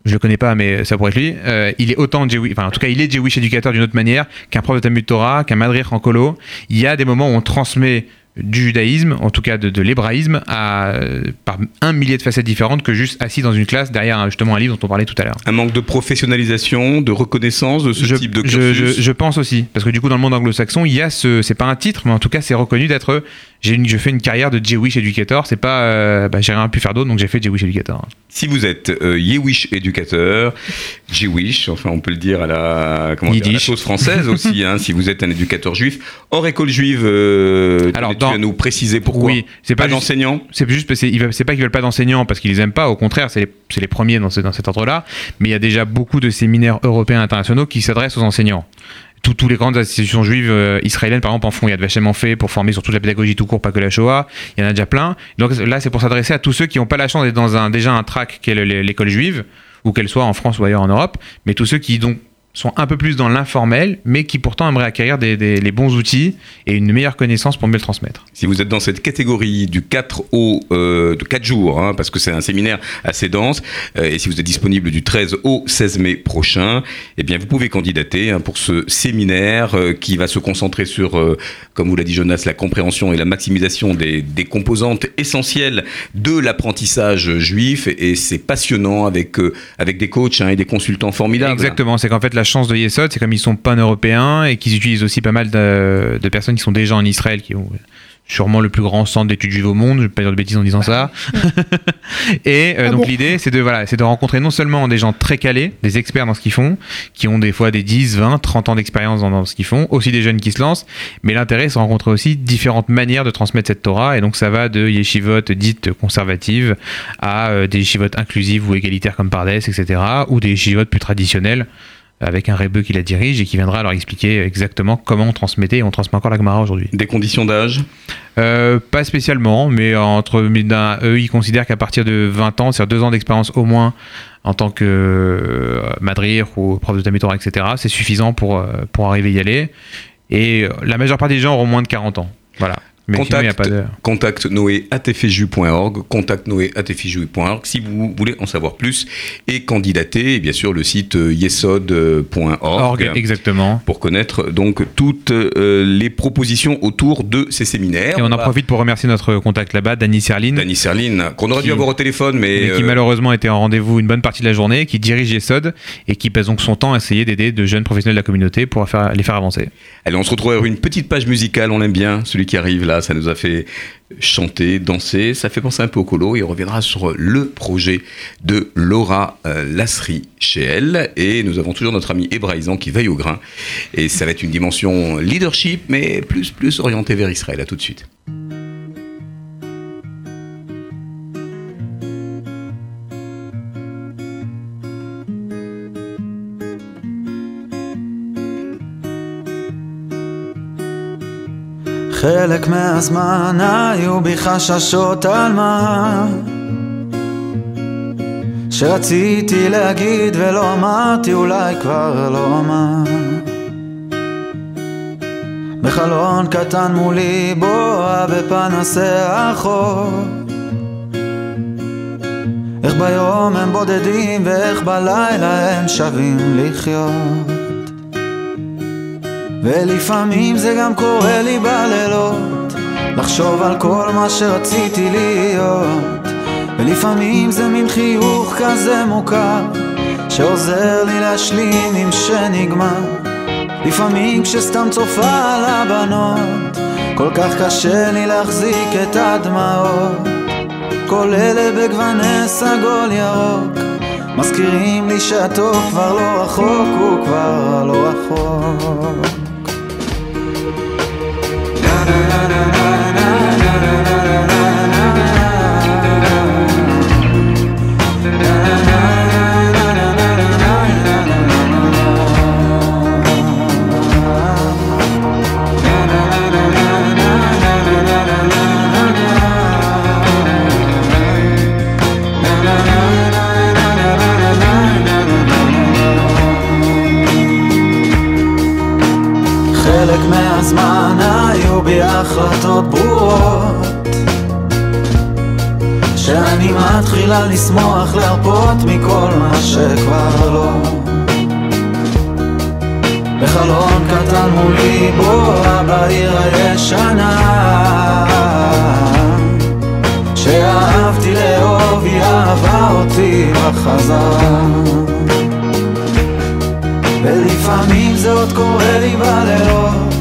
S7: je le connais pas, mais ça pourrait être lui, euh, il est autant Jewish, enfin en tout cas, il est Jewish éducateur d'une autre manière qu'un prof de Talmud Torah, qu'un madrich en colo. Il y a des moments où on transmet du judaïsme, en tout cas de, de l'hébraïsme, à, par un millier de facettes différentes que juste assis dans une classe derrière euh, justement un livre dont on parlait tout à l'heure.
S4: Un manque de professionnalisation, de reconnaissance de ce
S7: je,
S4: type de
S7: je-
S4: cursus?
S7: je- je pense aussi, parce que du coup dans le monde anglo-saxon, il y a ce, c'est pas un titre, mais en tout cas c'est reconnu d'être, j'ai une, je fais une carrière de Jewish educator, c'est pas, euh, bah, j'ai rien pu faire d'autre, donc j'ai fait Jewish educator.
S4: Si vous êtes euh, Yewish éducateur, Jewish, enfin on peut le dire à la, comment dire, à la sauce française aussi, hein, si vous êtes un éducateur juif, hors école juive, euh,
S7: Alors,
S4: tu
S7: dans-
S4: vas nous préciser pourquoi
S7: Oui, c'est
S4: Pas
S7: pas,
S4: d'enseignants
S7: c'est juste parce que c'est- pas qu'ils veulent pas d'enseignants parce qu'ils les aiment pas, au contraire, c'est les, premiers dans, ce- dans cet ordre-là, mais il y a déjà beaucoup de séminaires européens et internationaux qui s'adressent aux enseignants. Tous les grandes institutions juives euh, israéliennes, par exemple, en font. Il y a de Vachem en fait pour former sur toute la pédagogie tout court, pas que la Shoah. Il y en a déjà plein. Donc là, c'est pour s'adresser à tous ceux qui n'ont pas la chance d'être dans un, déjà un track qu'est le- l'école juive, ou qu'elle soit en France ou ailleurs en Europe, mais tous ceux qui donc, sont un peu plus dans l'informel, mais qui pourtant aimeraient acquérir des, des- les bons outils et une meilleure connaissance pour mieux le transmettre.
S4: Si vous êtes dans cette catégorie du 4 au euh, de 4 jours, hein, parce que c'est un séminaire assez dense, euh, et si vous êtes disponible du 13 au 16 mai prochain, eh bien vous pouvez candidater hein, pour ce séminaire euh, qui va se concentrer sur, comme vous l'a dit Jonas, la compréhension et la maximisation des, des composantes essentielles de l'apprentissage juif, et c'est passionnant avec avec des coachs hein, et des consultants formidables.
S7: Exactement, c'est qu'en fait la chance de Yesod, c'est comme ils sont pan-européens et qu'ils utilisent aussi pas mal de, de personnes qui sont déjà en Israël, qui ont sûrement le plus grand centre d'études juives au monde, je vais pas dire de bêtises en disant ça. et euh,
S6: Ah
S7: donc
S6: bon
S7: l'idée, c'est de, voilà, c'est de rencontrer non seulement des gens très calés, des experts dans ce qu'ils font, qui ont des fois des 10, 20, 30 ans d'expérience dans, dans ce qu'ils font, aussi des jeunes qui se lancent, mais l'intérêt, c'est de rencontrer aussi différentes manières de transmettre cette Torah, et donc ça va de yeshivot dites conservatives à euh, des yeshivot inclusives ou égalitaires comme Pardes, etc., ou des yeshivot plus traditionnels avec un rebeu qui la dirige et qui viendra leur expliquer exactement comment on transmettait et on transmet encore la Gemara aujourd'hui.
S4: Des conditions d'âge?
S7: Euh, pas spécialement, mais entre eux, ils considèrent qu'à partir de 20 ans, c'est-à-dire deux ans d'expérience au moins en tant que euh, madrir ou prof de Talmud Torah, etc., c'est suffisant pour, euh, pour arriver à y aller. Et euh, la majeure partie des gens auront moins de 40 ans. Voilà. Mais sinon, il y a pas de...
S4: Contact contact noé.tfju.org si vous voulez en savoir plus et candidater, et bien sûr le site euh, yesod.org
S7: Org, exactement.
S4: pour connaître donc toutes euh, les propositions autour de ces séminaires.
S7: Et on en profite pour remercier notre contact là-bas, Dany Serline,
S4: Dany Serline, qu'on aurait dû avoir au téléphone, mais,
S7: mais qui
S4: euh,
S7: malheureusement était en rendez-vous une bonne partie de la journée, qui dirige ESOD et qui passe donc son temps à essayer d'aider de jeunes professionnels de la communauté pour faire, les faire avancer.
S4: allez, on se retrouve avec une petite page musicale, on l'aime bien, celui qui arrive là, ça nous a fait chanter, danser, ça fait penser un peu au colo, et on reviendra sur le projet de Laura euh, Lasserie chez elle, et nous avons toujours notre ami hébraïsant qui veille au grain, et ça va être une dimension leadership, mais plus, plus orientée vers Israël, à tout de suite.
S9: חלק מהזמן היו בי חששות על מה שרציתי להגיד ולא אמרתי אולי כבר לא אומר בחלון קטן מולי בועה בפנסי החור איך ביום הם בודדים ואיך בלילה הם שווים לחיות ולפעמים זה גם קורה לי בלילות לחשוב על כל מה שרציתי להיות. ולפעמים זה מין חיוך כזה מוכר שעוזר לי להשלים עם שנגמר. לפעמים כשסתם צופה על הבנות כל כך קשה לי להחזיק את הדמעות. כל אלה בגווני סגול ירוק מזכירים לי שהטוב כבר לא רחוק, הוא כבר לא רחוק. na na na na היו בי החלטות ברורות שאני מתחילה לשמוח להרפות מכל מה שכבר לא. בחלון קטן מולי בואה בעיר הישנה שאהבתי לאהוב היא אהבה אותי בחזרה. ולפעמים זה עוד קורה לי בלילות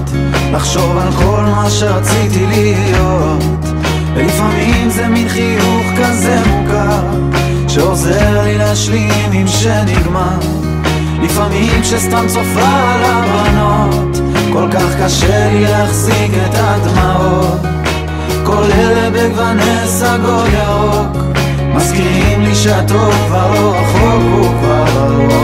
S9: לחשוב על כל מה שרציתי להיות. ולפעמים זה מין חיוך כזה מוכר שעוזר לי להשלים עם שנגמר. לפעמים כשסתם צופה על הבנות כל כך קשה לי להחזיק את הדמעות. כל אלה בגווני סגול ירוק מזכירים לי שהטוב כבר הוא כבר לא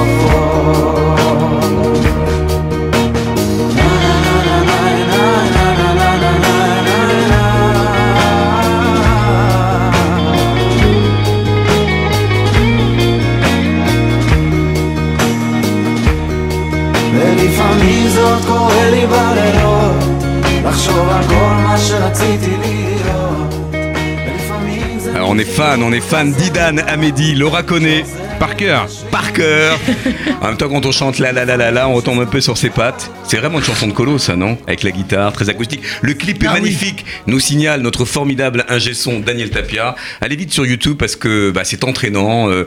S9: קורה לי בלילות לחשוב על כל מה שרציתי להיות ולפעמים זה...
S4: Alors, on est fan, on est fan d'Idan, Amédi, Laura Conné.
S7: Par cœur.
S4: Par cœur. En même temps, quand on chante la la la la la, on retombe un peu sur ses pattes. C'est vraiment une chanson de colo, ça, non Avec la guitare, très acoustique. Le clip est
S6: Ah oui.
S4: magnifique, nous signale notre formidable ingé son Daniel Tapia. Allez vite sur YouTube parce que bah, c'est entraînant. euh,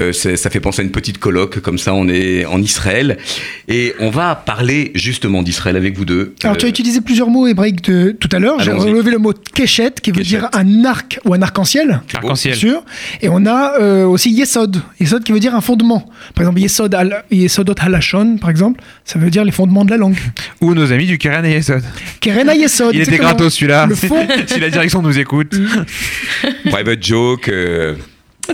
S4: euh, ça fait penser à une petite colloque, comme ça, on est en Israël. Et on va parler justement d'Israël avec vous deux.
S6: Alors, tu as
S4: Euh,
S6: utilisé plusieurs mots hébraïques de, tout à l'heure. J'ai relevé le mot keshet, qui veut
S4: Keshet.
S6: dire un arc ou un arc-en-ciel.
S7: Arc-en-ciel.
S6: Bien sûr. Et on a euh, aussi yesod. Yesod qui veut dire un fondement. Par exemple, yesod al, yesodot halashon, par exemple, ça veut dire les fondements de la langue.
S7: Ou nos amis du Keren et Yesod.
S6: Kerena yesod.
S7: Il était gratos celui-là. Si la direction nous écoute.
S4: Private joke. euh,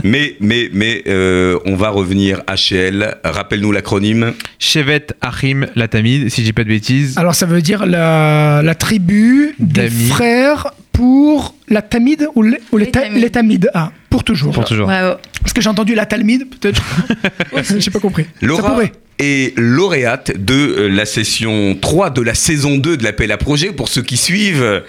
S4: mais mais, mais euh, on va revenir HL. Rappelle-nous l'acronyme.
S7: Chevet Achim Latamid, si je dis pas de bêtises.
S6: Alors, ça veut dire la, la tribu des frères pour la Tamide ou les, ou les,
S5: Les
S6: ta-
S5: Tamides.
S6: les Tamides. Ah, pour toujours.
S7: Pour toujours.
S5: Bravo.
S6: Parce que j'ai entendu la Talmide, peut-être. J'ai pas compris. ça
S4: Laura
S6: pourrait.
S4: Est lauréate de euh, la session 3 de la saison 2 de l'appel à projet. Pour ceux qui suivent,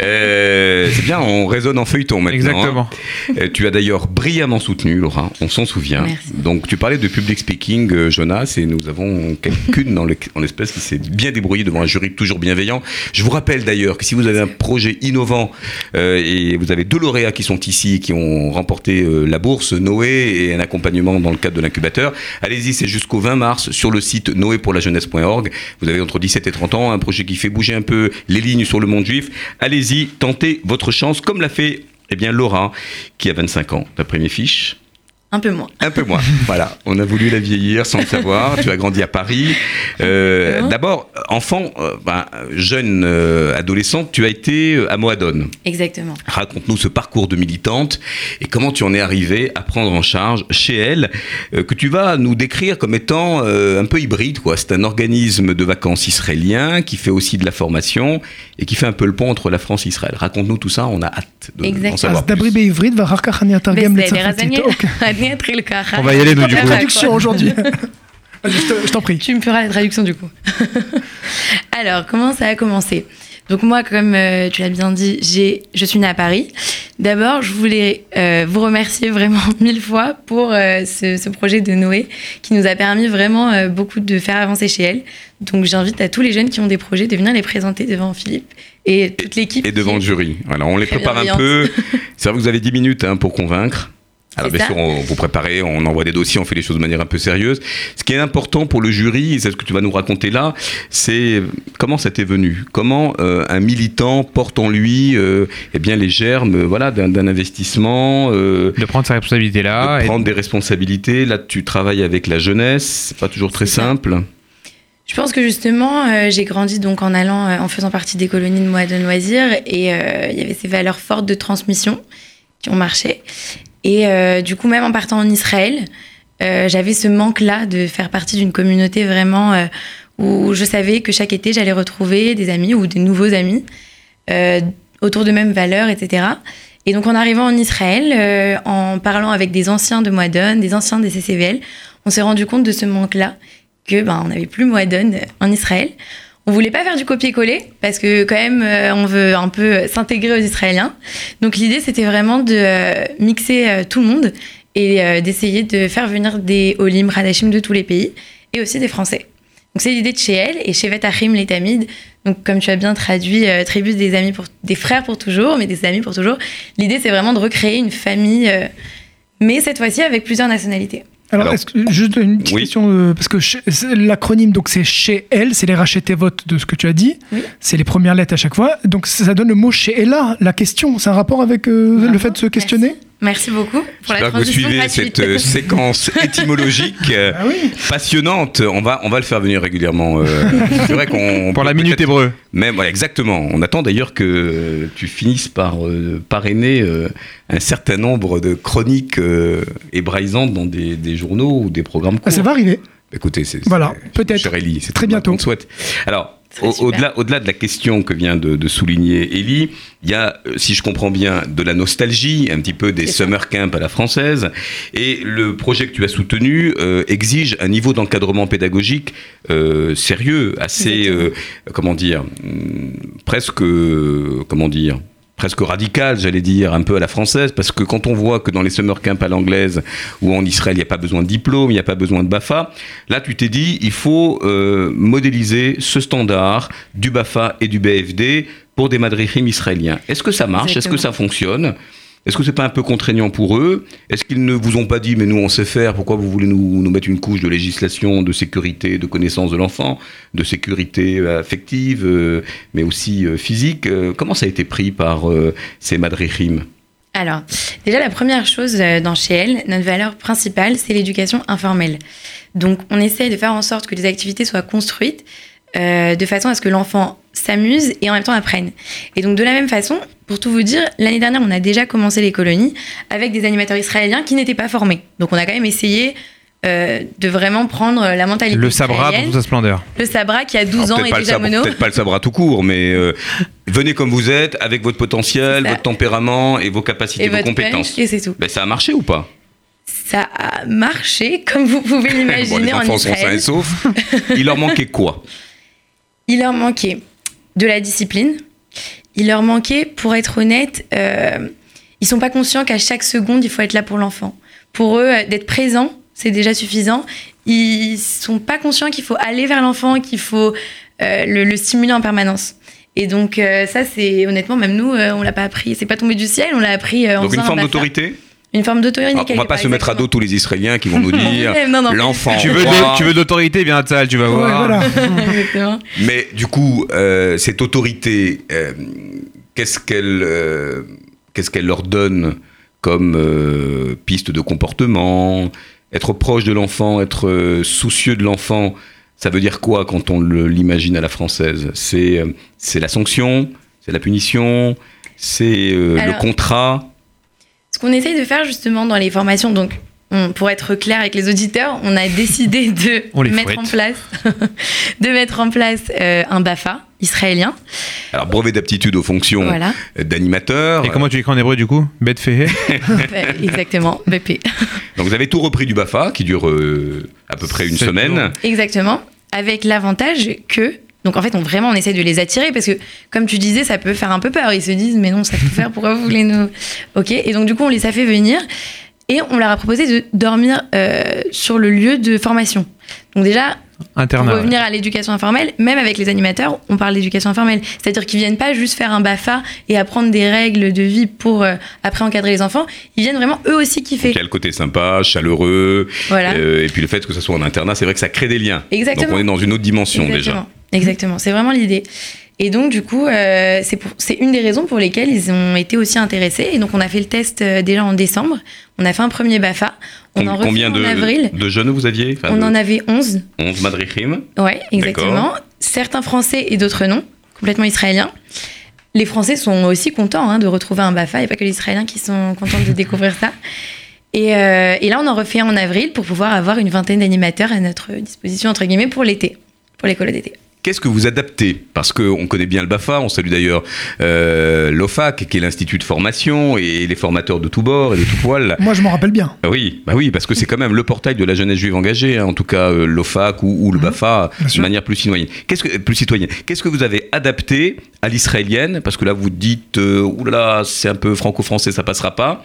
S4: euh, c'est bien, on résonne en feuilleton maintenant.
S7: Exactement.
S4: hein. Euh, tu as d'ailleurs brillamment soutenu, Laura, on s'en souvient.
S5: Merci.
S4: Donc tu parlais de public speaking, Jonas, et nous avons quelqu'une dans en l'espèce qui s'est bien débrouillée devant un jury toujours bienveillant. Je vous rappelle d'ailleurs que si vous avez un projet innovant euh, et vous avez deux lauréats qui sont ici, qui ont remporté euh, la bourse Noé et un accompagnement dans le cadre de l'incubateur, allez-y, c'est jusqu'au 20 mars sur le site noépourlajeunesse.org. Vous avez entre 17 et 30 ans, un projet qui fait bouger un peu les lignes sur le monde juif. Allez-y, tentez votre chance, comme l'a fait eh bien, Laura, qui a 25 ans, d'après mes fiches.
S5: Un peu moins.
S4: Un peu moins, voilà. On a voulu la vieillir sans le savoir. tu as grandi à Paris. Euh, d'abord, enfant, euh, ben, jeune euh, adolescente, tu as été à Moadone.
S5: Exactement.
S4: Raconte-nous ce parcours de militante et comment tu en es arrivée à prendre en charge chez elle, que tu vas nous décrire comme étant un peu hybride. Quoi. C'est un organisme de vacances israélien qui fait aussi de la formation et qui fait un peu le pont entre la France et Israël. Raconte-nous tout ça, on a hâte de
S5: Exactement.
S4: savoir plus.
S7: On va y aller, nous, du coup.
S6: Traduction aujourd'hui. je t'en prie.
S5: Tu me feras la traduction, du coup. Alors, comment ça a commencé? Donc moi, comme euh, tu l'as bien dit, je suis née à Paris. D'abord, je voulais euh, vous remercier vraiment mille fois pour euh, ce, projet de Noé qui nous a permis vraiment beaucoup de faire avancer chez elle. Donc j'invite à tous les jeunes qui ont des projets de venir les présenter devant Philippe et toute l'équipe.
S4: Et devant le jury. Voilà, on les prépare un peu. C'est vrai que vous avez 10 minutes hein, pour convaincre. Alors bien
S5: ça.
S4: sûr, on, vous préparez, on envoie des dossiers, on fait les choses de manière un peu sérieuse. Ce qui est important pour le jury, et c'est ce que tu vas nous raconter là, c'est comment ça t'est venu? Comment euh, un militant porte en lui euh, eh bien, les germes euh, voilà, d'un investissement euh,
S7: De prendre sa responsabilité là.
S4: de
S7: et-
S4: prendre des responsabilités. Là, tu travailles avec la jeunesse, c'est pas toujours très simple.
S5: Je pense que justement, euh, j'ai grandi donc en allant, euh, en faisant partie des colonies de Mois de Loisirs et euh, il y avait ces valeurs fortes de transmission qui ont marché. Et euh, du coup, même en partant en Israël, euh, j'avais ce manque-là de faire partie d'une communauté vraiment euh, où je savais que chaque été, j'allais retrouver des amis ou des nouveaux amis autour de mêmes valeurs, etc. Et donc, en arrivant en Israël, en parlant avec des anciens de Moadon, des anciens des CCVL, on s'est rendu compte de ce manque-là, que ben, on n'avait plus Moadon en Israël. On voulait pas faire du copier-coller parce que quand même euh, on veut un peu s'intégrer aux Israéliens. Donc l'idée c'était vraiment de euh, mixer euh, tout le monde et d'essayer de faire venir des Olim Radachim de tous les pays et aussi des Français. Donc c'est l'idée de chez elle et chez Vetachim les Tamides. Donc comme tu as bien traduit, tribus des amis pour des frères pour toujours, mais des amis pour toujours. L'idée c'est vraiment de recréer une famille, mais cette fois-ci avec plusieurs nationalités.
S6: Alors,
S4: Alors,
S6: est-ce que, juste une petite
S4: oui.
S6: question, euh, parce que l'acronyme, donc c'est chez elle, c'est les rachetés votes de ce que tu as dit.
S5: Oui.
S6: C'est les premières lettres à chaque fois. Donc ça donne le mot chez Ella, la question. C'est un rapport avec euh, le fait de se questionner?
S5: Merci beaucoup pour la
S4: que vous suivez
S5: gratuite.
S4: cette euh, séquence étymologique euh,
S6: Ah oui.
S4: passionnante. On va, on va le faire venir régulièrement. euh. c'est vrai qu'on
S7: Pour la minute hébreu.
S4: Même, voilà, exactement. On attend d'ailleurs que tu finisses par euh, parrainer euh, un certain nombre de chroniques euh, hébraïsantes dans des, des journaux ou des programmes
S6: Ah,
S4: courts.
S6: ça va arriver.
S4: Écoutez, c'est
S6: Voilà,
S4: c'est-
S6: peut-être.
S4: c'est
S6: Très bientôt.
S4: te souhaite. Alors,
S5: serait
S4: au- au-delà, au-delà de la question que vient de, de souligner Élie, il y a, euh, si je comprends bien, de la nostalgie, un petit peu des summer camps à la française, et le projet que tu as soutenu euh, exige un niveau d'encadrement pédagogique euh, sérieux, assez, euh, comment dire, hum, presque, euh, comment dire, presque radical, j'allais dire, un peu à la française, parce que quand on voit que dans les summer camps à l'anglaise ou en Israël, il n'y a pas besoin de diplôme, il n'y a pas besoin de BAFA, là tu t'es dit, il faut euh, modéliser ce standard du BAFA et du BFD pour des madrichim israéliens. Est-ce que ça marche? Est-ce que ça fonctionne? Est-ce que c'est pas un peu contraignant pour eux? Est-ce qu'ils ne vous ont pas dit, mais nous on sait faire, pourquoi vous voulez nous, nous mettre une couche de législation, de sécurité, de connaissance de l'enfant, de sécurité euh, affective, euh, mais aussi euh, physique Comment ça a été pris par ces madrichim
S5: Alors, déjà, la première chose dans chez elle, notre valeur principale, c'est l'éducation informelle. Donc, on essaye de faire en sorte que les activités soient construites euh, de façon à ce que l'enfant s'amuse et en même temps apprenne. Et donc, de la même façon, pour tout vous dire, l'année dernière, on a déjà commencé les colonies avec des animateurs israéliens qui n'étaient pas formés. Donc, on a quand même essayé euh, de vraiment prendre la mentalité
S7: Le sabra dans toute sa splendeur.
S5: Le sabra qui a 12
S4: Alors,
S5: ans et déjà
S4: sabre-
S5: mono.
S4: Peut-être pas le sabra tout court, mais euh, venez comme vous êtes, avec votre potentiel, votre tempérament et vos capacités,
S5: Et
S4: vos
S5: votre
S4: compétences.
S5: et c'est tout.
S4: Ben, ça a marché ou pas?
S5: Ça a marché, comme vous pouvez
S4: Bon,
S5: l'imaginer
S4: Les
S5: en
S4: enfants sont sains
S5: Israël.
S4: et saufs. Il leur manquait quoi?
S5: Il leur manquait de la discipline. Il leur manquait, pour être honnête, euh, ils sont pas conscients qu'à chaque seconde, il faut être là pour l'enfant. Pour eux, euh, d'être présent, c'est déjà suffisant. Ils sont pas conscients qu'il faut aller vers l'enfant, qu'il faut euh, le, le stimuler en permanence. Et donc euh, ça, c'est honnêtement, même nous, on l'a pas appris. C'est pas tombé du ciel, on l'a appris en
S4: Donc une forme d'autorité
S5: Une forme d'autorité.
S4: Alors, On va pas se mettre à dos tous les Israéliens qui vont nous dire l'enfant.
S7: Tu veux, de, tu veux l'autorité, viens à salle, tu vas
S6: Ouais,
S7: voir.
S6: voilà.
S4: Mais du coup, euh, cette autorité, euh, qu'est-ce qu'elle euh, qu'est-ce qu'elle leur donne comme euh, piste de comportement? Être proche de l'enfant, être euh, soucieux de l'enfant, ça veut dire quoi quand on l'imagine à la française? C'est euh, c'est la sanction, c'est la punition, c'est euh, le contrat?
S5: Ce qu'on essaye de faire justement dans les formations, donc on- pour être clair avec les auditeurs, on a décidé de mettre
S7: fouette.
S5: en place, de mettre en place euh, un Bafa israélien.
S4: Alors brevet d'aptitude aux fonctions
S5: Voilà,
S4: d'animateur.
S7: Et comment tu écris en hébreu du coup? Bet Fehe
S5: exactement, BP.
S4: Donc vous avez tout repris du Bafa qui dure euh, à peu près une semaine.
S5: Exactement, avec l'avantage que donc en fait, on vraiment on essaie de les attirer parce que comme tu disais, ça peut faire un peu peur. Ils se disent mais non, ça peut faire. Pourquoi vous voulez nous Ok. Et donc du coup, on les a fait venir et on leur a proposé de dormir euh, sur le lieu de formation. Donc déjà,
S7: Internat.
S5: Pour revenir à l'éducation informelle, même avec les animateurs, on parle d'éducation informelle. C'est-à-dire qu'ils viennent pas juste faire un BAFA et apprendre des règles de vie pour euh, après encadrer les enfants. Ils viennent vraiment eux aussi kiffer.
S4: Quel côté sympa, chaleureux,
S5: Voilà.
S4: euh, et puis le fait que ce soit en internat, c'est vrai que ça crée des liens.
S5: Exactement.
S4: Donc on est dans une autre dimension déjà.
S5: Exactement. Exactement. C'est vraiment l'idée. Et donc, du coup, euh, c'est une des raisons pour lesquelles ils ont été aussi intéressés. Et donc, on a fait le test euh, déjà en décembre. On a fait un premier BAFA. On en
S4: Combien
S5: en
S4: de,
S5: avril.
S4: de jeunes vous aviez Enfin,
S5: On
S4: de-
S5: en avait 11.
S4: 11 madrichim.
S5: Ouais, exactement. Certains Français et d'autres non, complètement israéliens. Les Français sont aussi contents hein, de retrouver un BAFA. Il n'y a pas que les Israéliens qui sont contents de découvrir ça. Et, euh, et là, on en refait un en avril pour pouvoir avoir une vingtaine d'animateurs à notre disposition, entre guillemets, pour l'été, pour l'école d'été.
S4: Qu'est-ce que vous adaptez Parce qu'on connaît bien le BAFA, on salue d'ailleurs euh, l'OFAC, qui est l'Institut de formation, et les formateurs de tous bords et de tout poil.
S6: Moi, je m'en rappelle bien.
S4: Ah Oui, bah oui, parce que c'est quand même le portail de la jeunesse juive engagée, hein, en tout cas euh, l'OFAC ou, ou le BAFA,
S6: Mhm. bien
S4: de manière plus citoyenne. Qu'est-ce que plus citoyenne Qu'est-ce que vous avez adapté à l'israélienne Parce que là, vous dites, euh, oulala, c'est un peu franco-français, ça passera pas.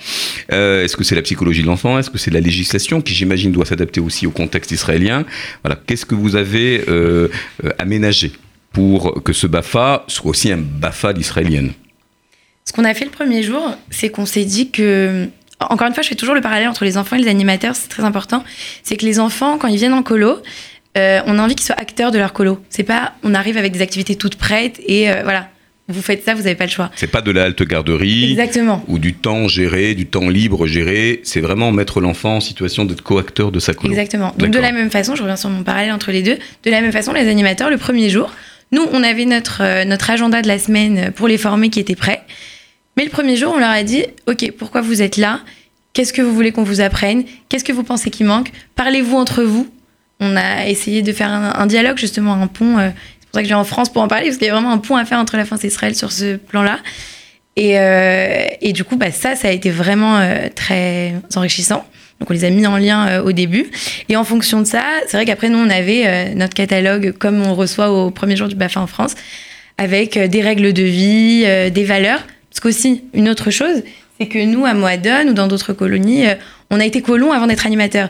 S4: Euh, Est-ce que c'est la psychologie de l'enfant Est-ce que c'est la législation qui, j'imagine, doit s'adapter aussi au contexte israélien Voilà, qu'est-ce que vous avez euh, pour que ce BAFA soit aussi un BAFA d'israélienne
S5: Ce qu'on a fait le premier jour, c'est qu'on s'est dit que. Encore une fois, je fais toujours le parallèle entre les enfants et les animateurs, c'est très important. C'est que les enfants, quand ils viennent en colo, euh, on a envie qu'ils soient acteurs de leur colo. C'est pas on arrive avec des activités toutes prêtes et euh, voilà, vous faites ça, vous n'avez pas le choix.
S4: C'est pas de la halte garderie.
S5: Exactement.
S4: ou du temps géré, du temps libre géré. C'est vraiment mettre l'enfant en situation d'être co-acteur de sa colo.
S5: Exactement. Donc de la même façon, je reviens sur mon parallèle entre les deux, de la même façon, les animateurs, le premier jour, nous, on avait notre, euh, notre agenda de la semaine pour les former qui était prêt. Mais le premier jour, on leur a dit, OK, pourquoi vous êtes là? Qu'est-ce que vous voulez qu'on vous apprenne? Qu'est-ce que vous pensez qui manque? Parlez-vous entre vous. On a essayé de faire un, un dialogue, justement, un pont. euh, pour ça que je viens en France pour en parler, parce qu'il y a vraiment un pont à faire entre la France et Israël sur ce plan-là. Et, euh, du coup, bah, ça, ça a été vraiment euh, très enrichissant. Donc, on les a mis en lien euh, au début. Et en fonction de ça, c'est vrai qu'après, nous, on avait notre catalogue, comme on reçoit au premier jour du BAFA en France, avec des règles de vie, des valeurs. Parce qu'aussi, une autre chose, c'est que nous, à Moadone ou dans d'autres colonies, on a été colons avant d'être animateurs.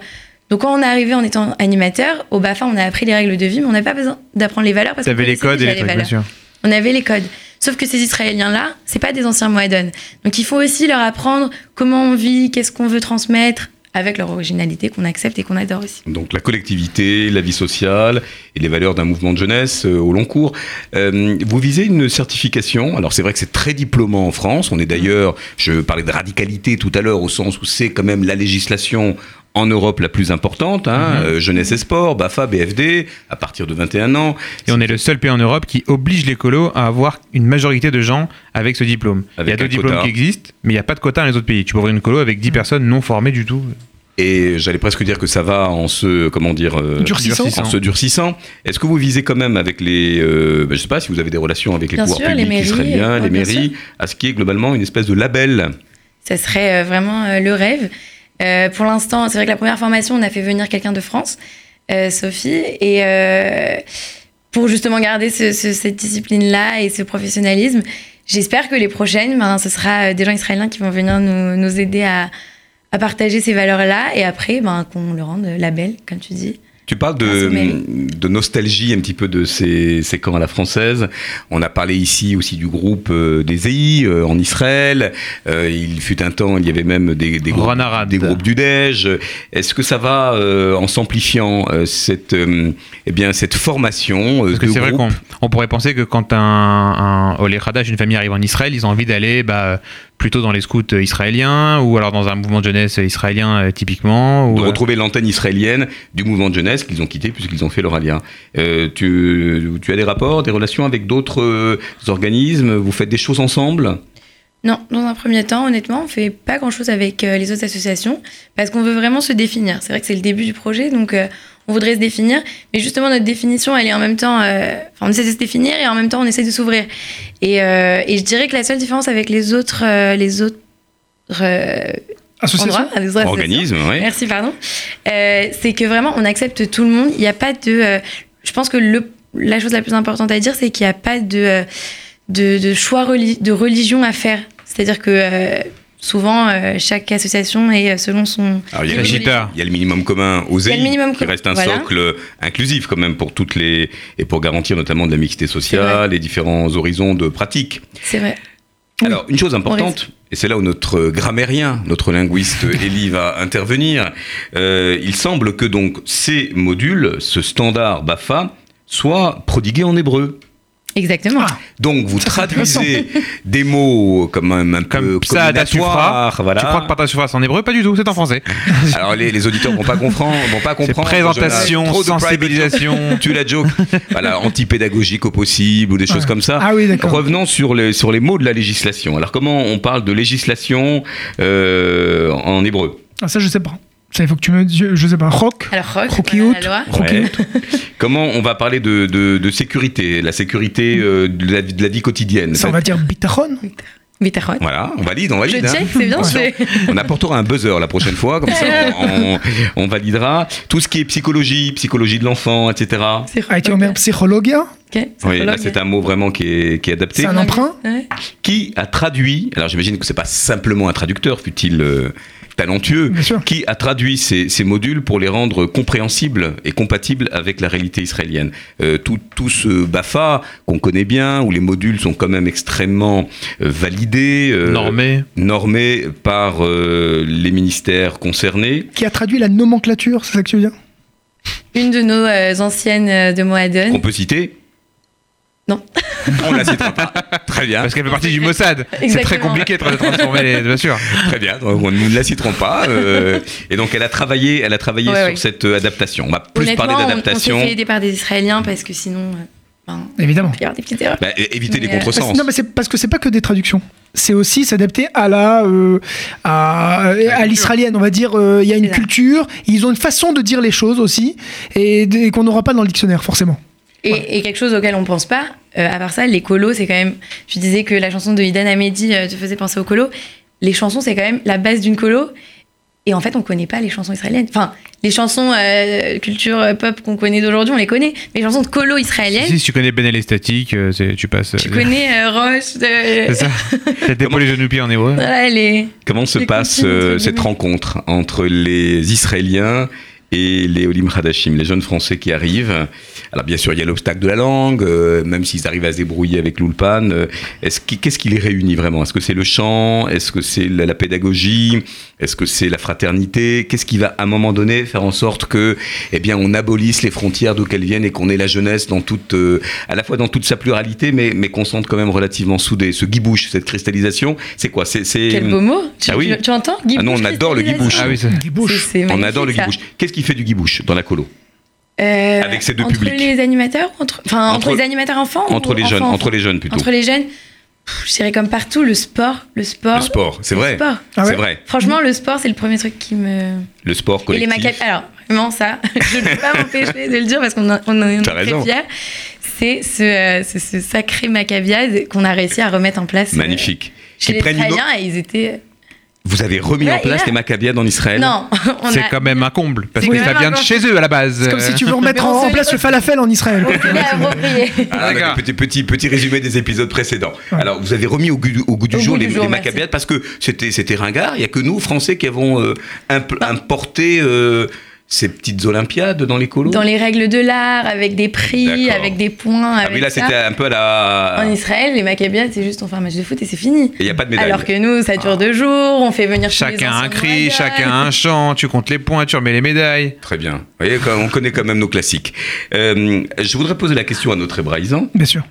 S5: Donc, quand on est arrivé en étant animateur, au BAFA, on a appris les règles de vie, mais on n'a pas besoin d'apprendre les valeurs parce qu'on
S7: les
S5: connaissait
S7: codes et les trucs, bien sûr.
S5: On avait les codes. Sauf que ces Israéliens-là, c'est pas des anciens Moadon. Donc il faut aussi leur apprendre comment on vit, qu'est-ce qu'on veut transmettre, avec leur originalité qu'on accepte et qu'on adore aussi.
S4: Donc la collectivité, la vie sociale et les valeurs d'un mouvement de jeunesse euh, au long cours. Euh, vous visez une certification. Alors c'est vrai que c'est très diplômant en France. On est d'ailleurs, je parlais de radicalité tout à l'heure au sens où c'est quand même la législation en Europe la plus importante, hein,
S7: Mhm.
S4: euh, jeunesse et sport, BAFA, BFD, à partir de 21 ans.
S7: Et on est le seul pays en Europe qui oblige les colos à avoir une majorité de gens avec ce diplôme. il y a d'autres diplômes
S4: quota.
S7: qui existent, mais il n'y a pas de quota dans les autres pays. Tu peux ouvrir une colo avec 10 personnes non formées du tout.
S4: Et j'allais presque dire que ça va en se, comment dire, euh,
S6: Durcissant.
S4: en se durcissant. Est-ce que vous visez quand même avec les, euh, ben, je sais pas si vous avez des relations avec les
S5: Bien
S4: pouvoirs
S5: sûr, les
S4: publics
S5: mairies,
S4: israéliens, les mairies, à ce qui est globalement une espèce de label
S5: Ça serait euh, vraiment le rêve. Euh, pour l'instant, c'est vrai que la première formation, on a fait venir quelqu'un de France, euh, Sophie, et euh, pour justement garder ce- ce- cette discipline-là et ce professionnalisme, j'espère que les prochaines, ben, ce sera des gens israéliens qui vont venir nous, aider à, à partager ces valeurs-là, et après, ben, qu'on le rende label, comme tu dis.
S4: Tu parles de, de nostalgie un petit peu de ces, ces camps à la française. On a parlé ici aussi du groupe euh, des EI euh, en Israël. Euh, il fut un temps, il y avait même des, des, groupes, des groupes du Dej. Est-ce que ça va euh, en s'amplifiant euh, cette, euh, eh bien, cette formation
S7: Parce que
S4: de
S7: c'est vrai qu'on on pourrait penser que quand un, un Olé Khadash, une famille arrive en Israël, ils ont envie d'aller bah, plutôt dans les scouts israéliens ou alors dans un mouvement de jeunesse israélien euh, typiquement. Ou,
S4: de
S7: euh,
S4: retrouver l'antenne israélienne du mouvement de jeunesse qu'ils ont quitté puisqu'ils ont fait leur alliance. Euh, tu, tu as des rapports, des relations avec d'autres euh, organismes? Vous faites des choses ensemble?
S5: Non, dans un premier temps, honnêtement, on fait pas grand-chose avec euh, les autres associations parce qu'on veut vraiment se définir. C'est vrai que c'est le début du projet, donc euh, on voudrait se définir. Mais justement, notre définition, elle est en même temps... euh, on essaie de se définir et en même temps, on essaie de s'ouvrir. Et, euh, et je dirais que la seule différence avec les autres... euh, les autres euh, endroits, les autres associations,
S4: Organisme, oui.
S5: Merci, pardon. Euh, c'est que vraiment, on accepte tout le monde. Il n'y a pas de. euh, je pense que le, la chose la plus importante à dire, c'est qu'il n'y a pas de, de, de choix reli- de religion à faire. C'est-à-dire que euh, souvent, euh, chaque association est euh, selon son.
S4: Alors, il y a,
S5: religieux.
S4: il y a le minimum commun aux
S5: Il minimum
S4: qui reste un
S5: voilà.
S4: socle inclusif quand même pour toutes les et pour garantir notamment de la mixité sociale, les différents horizons de pratique.
S5: C'est vrai.
S4: Alors, une chose importante, et c'est là où notre grammairien, notre linguiste Elie va intervenir, euh, il semble que donc ces modules, ce standard BAFA, soit prodigué en hébreu.
S5: Exactement.
S4: Donc vous traduisez des mots comme un peu
S7: Comme
S4: combinatoires,
S7: surphrase.
S4: voilà.
S7: Tu crois que partage surphrase en hébreu? Pas du tout, c'est en français.
S4: Alors les, les auditeurs vont pas comprendre, vont pas
S7: C'est
S4: comprendre.
S7: présentation.
S4: Trop
S7: sensibilisation.
S4: Tu la joke. voilà, anti-pédagogique au possible ou des choses
S6: Ouais.
S4: comme ça.
S6: Ah oui, d'accord.
S4: Revenons sur les sur les mots de la législation. Alors comment on parle de législation euh, en hébreu?
S6: Ah, ça, je sais pas. Ça, il faut que tu me dises. Je, je sais pas. Rock
S5: Alors, rock,
S6: Croquis-out.
S5: voilà, la loi.
S4: Ouais. Comment on va parler de, de, de sécurité, la sécurité euh, de, la, de la vie quotidienne
S6: Ça, on va dire bitachon.
S5: Bitachon.
S4: Voilà, on valide, on
S5: Je
S4: valide. hein.
S5: check, c'est bien fait.
S4: On apportera un buzzer la prochaine fois, comme ça on, on- on validera. Tout ce qui est psychologie, psychologie de l'enfant, etc.
S5: C'est
S6: psychologia.
S5: Ok,
S4: Oui, là c'est un mot vraiment qui est, qui est adapté.
S6: C'est un emprunt
S5: Ouais.
S4: Qui a traduit, alors j'imagine que c'est pas simplement un traducteur, fut-il euh, talentueux, qui a traduit ces, ces modules pour les rendre compréhensibles et compatibles avec la réalité israélienne. Euh, tout, tout ce BAFA qu'on connaît bien, où les modules sont quand même extrêmement euh, validés, euh,
S7: Normé.
S4: normés par euh, les ministères concernés.
S6: Qui a traduit la nomenclature, c'est ça que tu veux dire?
S5: Une de nos euh, anciennes euh, de Moadon.
S4: On peut citer
S5: Non.
S4: On la citera pas. Très bien.
S7: Parce qu'elle fait partie du Mossad. C'est très compliqué de transformer les. Bien sûr.
S4: Très bien, donc nous ne la citerons pas. euh, et donc elle a travaillé, elle a travaillé
S5: Ouais,
S4: sur
S5: ouais.
S4: cette euh, adaptation. On va plus parler
S5: on- on,
S4: d'adaptation.
S5: s'est fait aider par des Israéliens parce que sinon, euh, ben,
S6: Évidemment.
S5: il y des petites erreurs.
S4: Bah, éviter les
S5: Mais, euh,
S4: contresens.
S6: Non, mais c'est parce que c'est pas que des traductions. C'est aussi s'adapter à la euh, à, à l'israélienne, on va dire. euh, Il y a une culture, ils ont une façon de dire les choses aussi, et, et qu'on n'aura pas dans le dictionnaire forcément.
S5: Et, et quelque chose auquel on pense pas, euh, à part ça, les colos, c'est quand même. Je disais que la chanson de Idan Amedi euh, te faisait penser aux colos. Les chansons, c'est quand même la base d'une colo. Et en fait, on connaît pas les chansons israéliennes. Enfin, les chansons euh, culture pop qu'on connaît d'aujourd'hui, on les connaît. Mais les chansons de colo israéliennes,
S7: Si, si tu connais Benel et Statique, euh, c'est- tu passes.
S5: tu connais euh, Roche.
S7: C'est ça. C'était pas les genoux pieds en hébreu.
S5: Voilà, les.
S4: Comment se
S5: Les
S4: passe euh, cette rencontre entre les Israéliens et les Olim Hadashim, les jeunes Français qui arrivent Alors bien sûr, il y a l'obstacle de la langue, euh, même s'ils arrivent à se débrouiller avec l'Ulpan. euh, qui- Qu'est-ce qui les réunit vraiment? Est-ce que c'est le chant? Est-ce que c'est la, la pédagogie? Est-ce que c'est la fraternité? Qu'est-ce qui va à un moment donné faire en sorte que, eh bien, on abolisse les frontières d'où qu'elles viennent et qu'on ait la jeunesse dans toute, euh, à la fois dans toute sa pluralité, mais, mais qu'on sente quand même relativement soudé. Ce guibouche, cette cristallisation, c'est quoi? C'est
S5: Quel beau mot. Tu,
S4: Ah oui.
S5: tu, tu entends?
S4: Ah non, on adore le guibouche.
S7: Ah oui,
S4: On adore le guibouche. Qu'est-ce qui fait du guibouche dans la colo
S5: Euh,
S4: Avec ces deux
S5: entre
S4: publics.
S5: les animateurs, entre, enfin entre,
S4: Entre-
S5: les animateurs enfants ou
S4: Entre les jeunes,
S5: enfants,
S4: entre les jeunes plutôt.
S5: Entre les jeunes, pff, je dirais comme partout, le sport, le sport.
S4: Le sport, c'est vrai.
S5: sport.
S6: Ah ouais
S4: C'est vrai.
S5: Franchement, le sport, c'est le premier truc qui me.
S4: Le sport
S5: Et les
S4: collectif.
S5: macapes. Alors, vraiment, ça, je ne peux pas m'empêcher de le dire parce qu'on en- on en est
S4: T'as
S5: très
S4: raison.
S5: fiers. C'est ce, euh, ce, ce sacré macabiade qu'on a réussi à remettre en place. euh,
S4: Magnifique.
S5: Chez
S4: Qui
S5: les
S4: prennent une
S5: et ils étaient.
S4: Vous avez remis
S5: Ouais,
S4: en place
S5: là-
S4: les Maccabiades en Israël
S5: Non, on
S7: C'est
S5: a.
S7: quand même un comble. Parce que ça vient de chez eux à la base.
S6: C'est comme si tu veux remettre
S5: Mais on
S6: en, place le falafel en Israël.
S4: Ah,
S7: D'accord.
S4: petit, petit, petit résumé des épisodes précédents. Alors, vous avez remis au goût, du- au goût du
S5: Au
S4: jour
S5: goût
S4: les, les. Maccabiades parce que c'était, c'était ringard. Il n'y a que nous, Français, qui avons euh, imp- importé euh, ces petites Olympiades dans les colos.
S5: Dans les règles de l'art, avec des prix, avec des points.
S4: Ah
S5: avec
S4: oui, là, c'était un peu à la.
S5: En Israël, les macabiades, c'est juste on fait un match de foot et c'est fini.
S4: Et il n'y a pas de médaille.
S5: Alors que nous, ça dure deux jours, on fait venir tous les
S7: Chacun un cri, chacun un chant, tu comptes les points, tu remets les médailles.
S4: Très bien. Vous voyez, on connaît quand même nos classiques. Euh, je voudrais poser la question à notre hébraïsant.
S6: Bien sûr.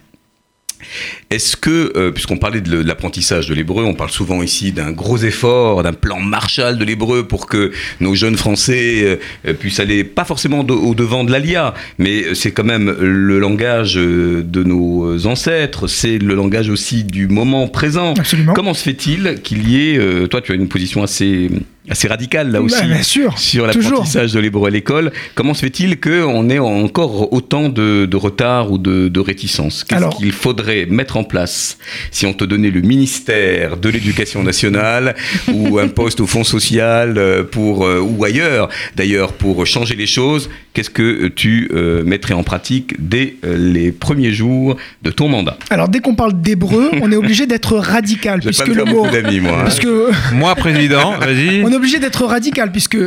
S4: Est-ce que, euh, puisqu'on parlait de l'apprentissage de l'hébreu, on parle souvent ici d'un gros effort, d'un plan Marshall de l'hébreu pour que nos jeunes Français euh, euh, puissent aller, pas forcément de- au devant de l'ALIA, mais c'est quand même le langage de nos ancêtres, c'est le langage aussi du moment présent.
S6: Absolument.
S4: Comment se fait-il qu'il y ait, euh, toi tu as une position assez assez radical là aussi
S6: Bah, bien sûr,
S4: sur l'apprentissage de l'hébreu à l'école. Comment se fait-il qu'on ait encore autant de, de retard ou de, de réticence? Qu'est-ce
S6: Alors-
S4: qu'il faudrait mettre en place si on te donnait le ministère de l'Éducation nationale ou un poste au Fonds social euh, pour, euh, ou ailleurs d'ailleurs pour changer les choses? Qu'est-ce que tu euh, mettrais en pratique dès euh, les premiers jours de ton mandat?
S6: Alors, dès qu'on parle d'hébreu, on est obligé d'être radical, puisque le mot.
S4: moi. hein.
S6: Puisque
S7: Moi, président, vas-y.
S6: On est obligé d'être radical, puisque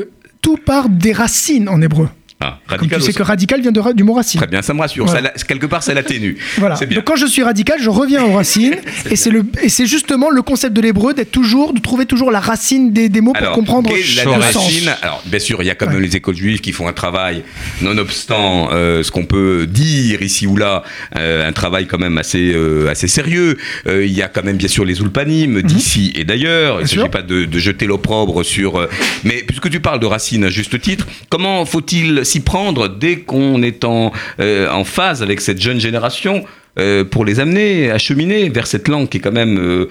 S6: tout part des racines en hébreu.
S4: Ah,
S6: Comme tu sais
S4: aussi.
S6: que radical vient de du mot racine.
S4: Très bien, ça me rassure.
S6: Voilà.
S4: Ça la- quelque part, ça l'atténue.
S6: Voilà.
S4: C'est bien.
S6: Donc quand je suis radical, je reviens aux racines, et c'est justement le concept de l'hébreu d'être toujours de trouver toujours la racine des, des mots pour comprendre
S4: la
S6: le
S4: racine
S6: sens.
S4: Alors, bien sûr, il y a quand
S6: Ouais.
S4: même les écoles juives qui font un travail, nonobstant euh, ce qu'on peut dire ici ou là, euh, un travail quand même assez, euh, assez sérieux. Il y a quand même, bien sûr, les ulpanim d'ici et d'ailleurs. Il ne
S6: Mhm.
S4: S'agit pas de, de jeter l'opprobre sur. mais puisque tu parles de racines à juste titre, comment faut-il s'y prendre dès qu'on est en, euh, en phase avec cette jeune génération euh, pour les amener à cheminer vers cette langue qui est quand même. euh,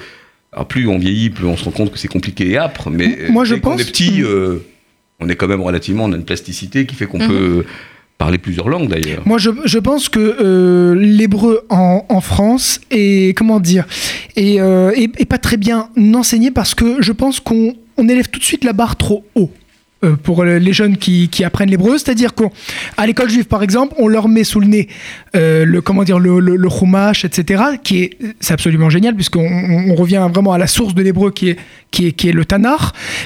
S4: alors plus on vieillit, plus on se rend compte que c'est compliqué et âpre. Mais
S6: Moi, je pense-
S4: est petit, on est quand même relativement, on a une plasticité qui fait qu'on
S5: Mhm.
S4: peut parler plusieurs langues d'ailleurs.
S6: Moi, je, je pense que euh, l'hébreu en, en France est comment dire est, euh, est- est pas très bien enseigné parce que je pense qu'on on élève tout de suite la barre trop haut. Euh, pour le- les jeunes qui, apprennent l'hébreu, c'est-à-dire qu'à l'école juive par exemple, on leur met sous le nez euh, le comment dire le, le, chumash, etc. qui est c'est absolument génial puisqu'on on, revient vraiment à la source de l'hébreu qui est qui est qui est le Tanakh,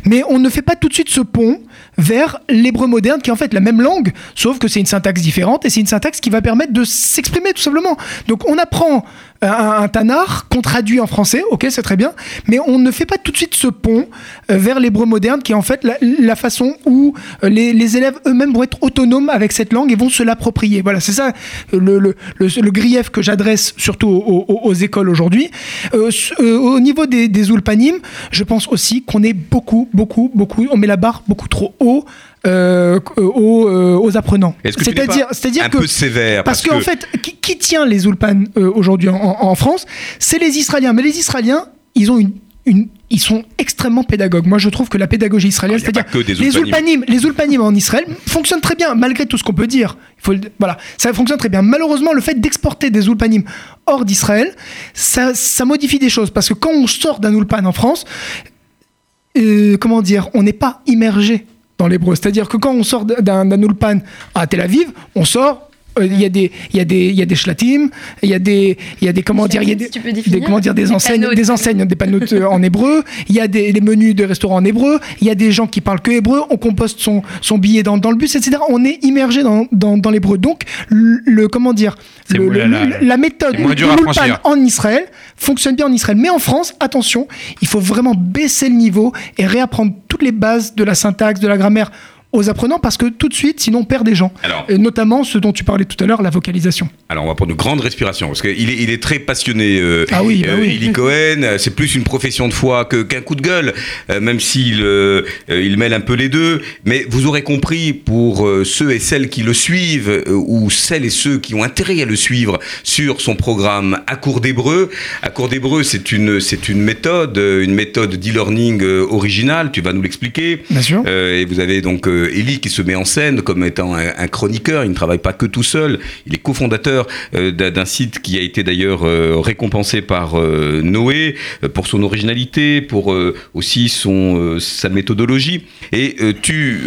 S6: mais on ne fait pas tout de suite ce pont vers l'hébreu moderne qui est en fait la même langue, sauf que c'est une syntaxe différente et c'est une syntaxe qui va permettre de s'exprimer tout simplement. Donc on apprend un, un Tanakh qu'on traduit en français, ok c'est très bien, mais on ne fait pas tout de suite ce pont euh, vers l'hébreu moderne qui est en fait la, façon où euh, les, élèves eux-mêmes vont être autonomes avec cette langue et vont se l'approprier. Voilà, c'est ça euh, le, grief que j'adresse surtout aux, écoles aujourd'hui. Euh, euh, au niveau des, des je pense aussi qu'on est beaucoup, beaucoup, beaucoup, on met la barre beaucoup trop haut euh, aux, euh, aux apprenants. C'est-à-dire, c'est-à-dire
S4: un
S6: que
S4: peu sévère
S6: parce
S4: parce
S6: qu'en
S4: que-
S6: fait, qui, qui tient les ulpan euh, aujourd'hui en, France C'est les Israéliens. Mais les Israéliens, ils ont une, une- ils sont extrêmement pédagogues. Moi, je trouve que la pédagogie israélienne,
S4: Ah,
S6: c'est-à-dire les
S4: ulpanim.
S6: ulpanim, les ulpanim en Israël fonctionnent très bien, malgré tout ce qu'on peut dire. Il faut le- voilà, ça fonctionne très bien. Malheureusement, le fait d'exporter des ulpanim hors d'Israël, ça, ça modifie des choses parce que quand on sort d'un ulpan en France, euh, comment dire, on n'est pas immergé dans l'hébreu. C'est-à-dire que quand on sort d'un ulpan à Tel Aviv, on sort. Euh, Il y a des, il y a des, il y a des shlatim, il y a des, il y a des comment dire, il y a des, comment dire, des
S5: Des
S6: enseignes,
S5: panneaux.
S6: des enseignes, des panneaux de- en hébreu. Il y a des, menus de restaurants en hébreu. Il y a des gens qui parlent que hébreu. On composte son, son billet dans, dans le bus, etc. On est immergé dans, dans, dans l'hébreu. Donc, le, le- comment dire, le- le-
S7: là, là.
S6: la méthode de en Israël fonctionne bien en Israël. Mais en France, attention, il faut vraiment baisser le niveau et réapprendre toutes les bases de la syntaxe, de la grammaire aux apprenants parce que tout de suite, sinon on perd des gens.
S4: Alors-
S6: Et notamment ce dont tu parlais tout à l'heure, la vocalisation.
S4: Alors on va prendre une grande respiration parce qu'il est, il est très passionné. euh,
S6: Ah oui, bah
S4: euh,
S6: oui.
S4: Eli Cohen, euh, c'est plus une profession de foi que- qu'un coup de gueule, euh, même s'il il mêle un peu les deux. Mais vous aurez compris pour ceux et celles qui le suivent ou celles et ceux qui ont intérêt à le suivre sur son programme à cours d'hébreu. À cours d'hébreu, c'est une c'est une méthode, une méthode d'e-learning originale. Tu vas nous l'expliquer.
S6: Bien sûr.
S4: Et vous avez donc euh, Eli qui se met en scène comme étant un, un chroniqueur. Il ne travaille pas que tout seul. Il est cofondateur euh, d'un site qui a été d'ailleurs euh, récompensé par euh, Noé pour son originalité, pour aussi son sa méthodologie. Et tu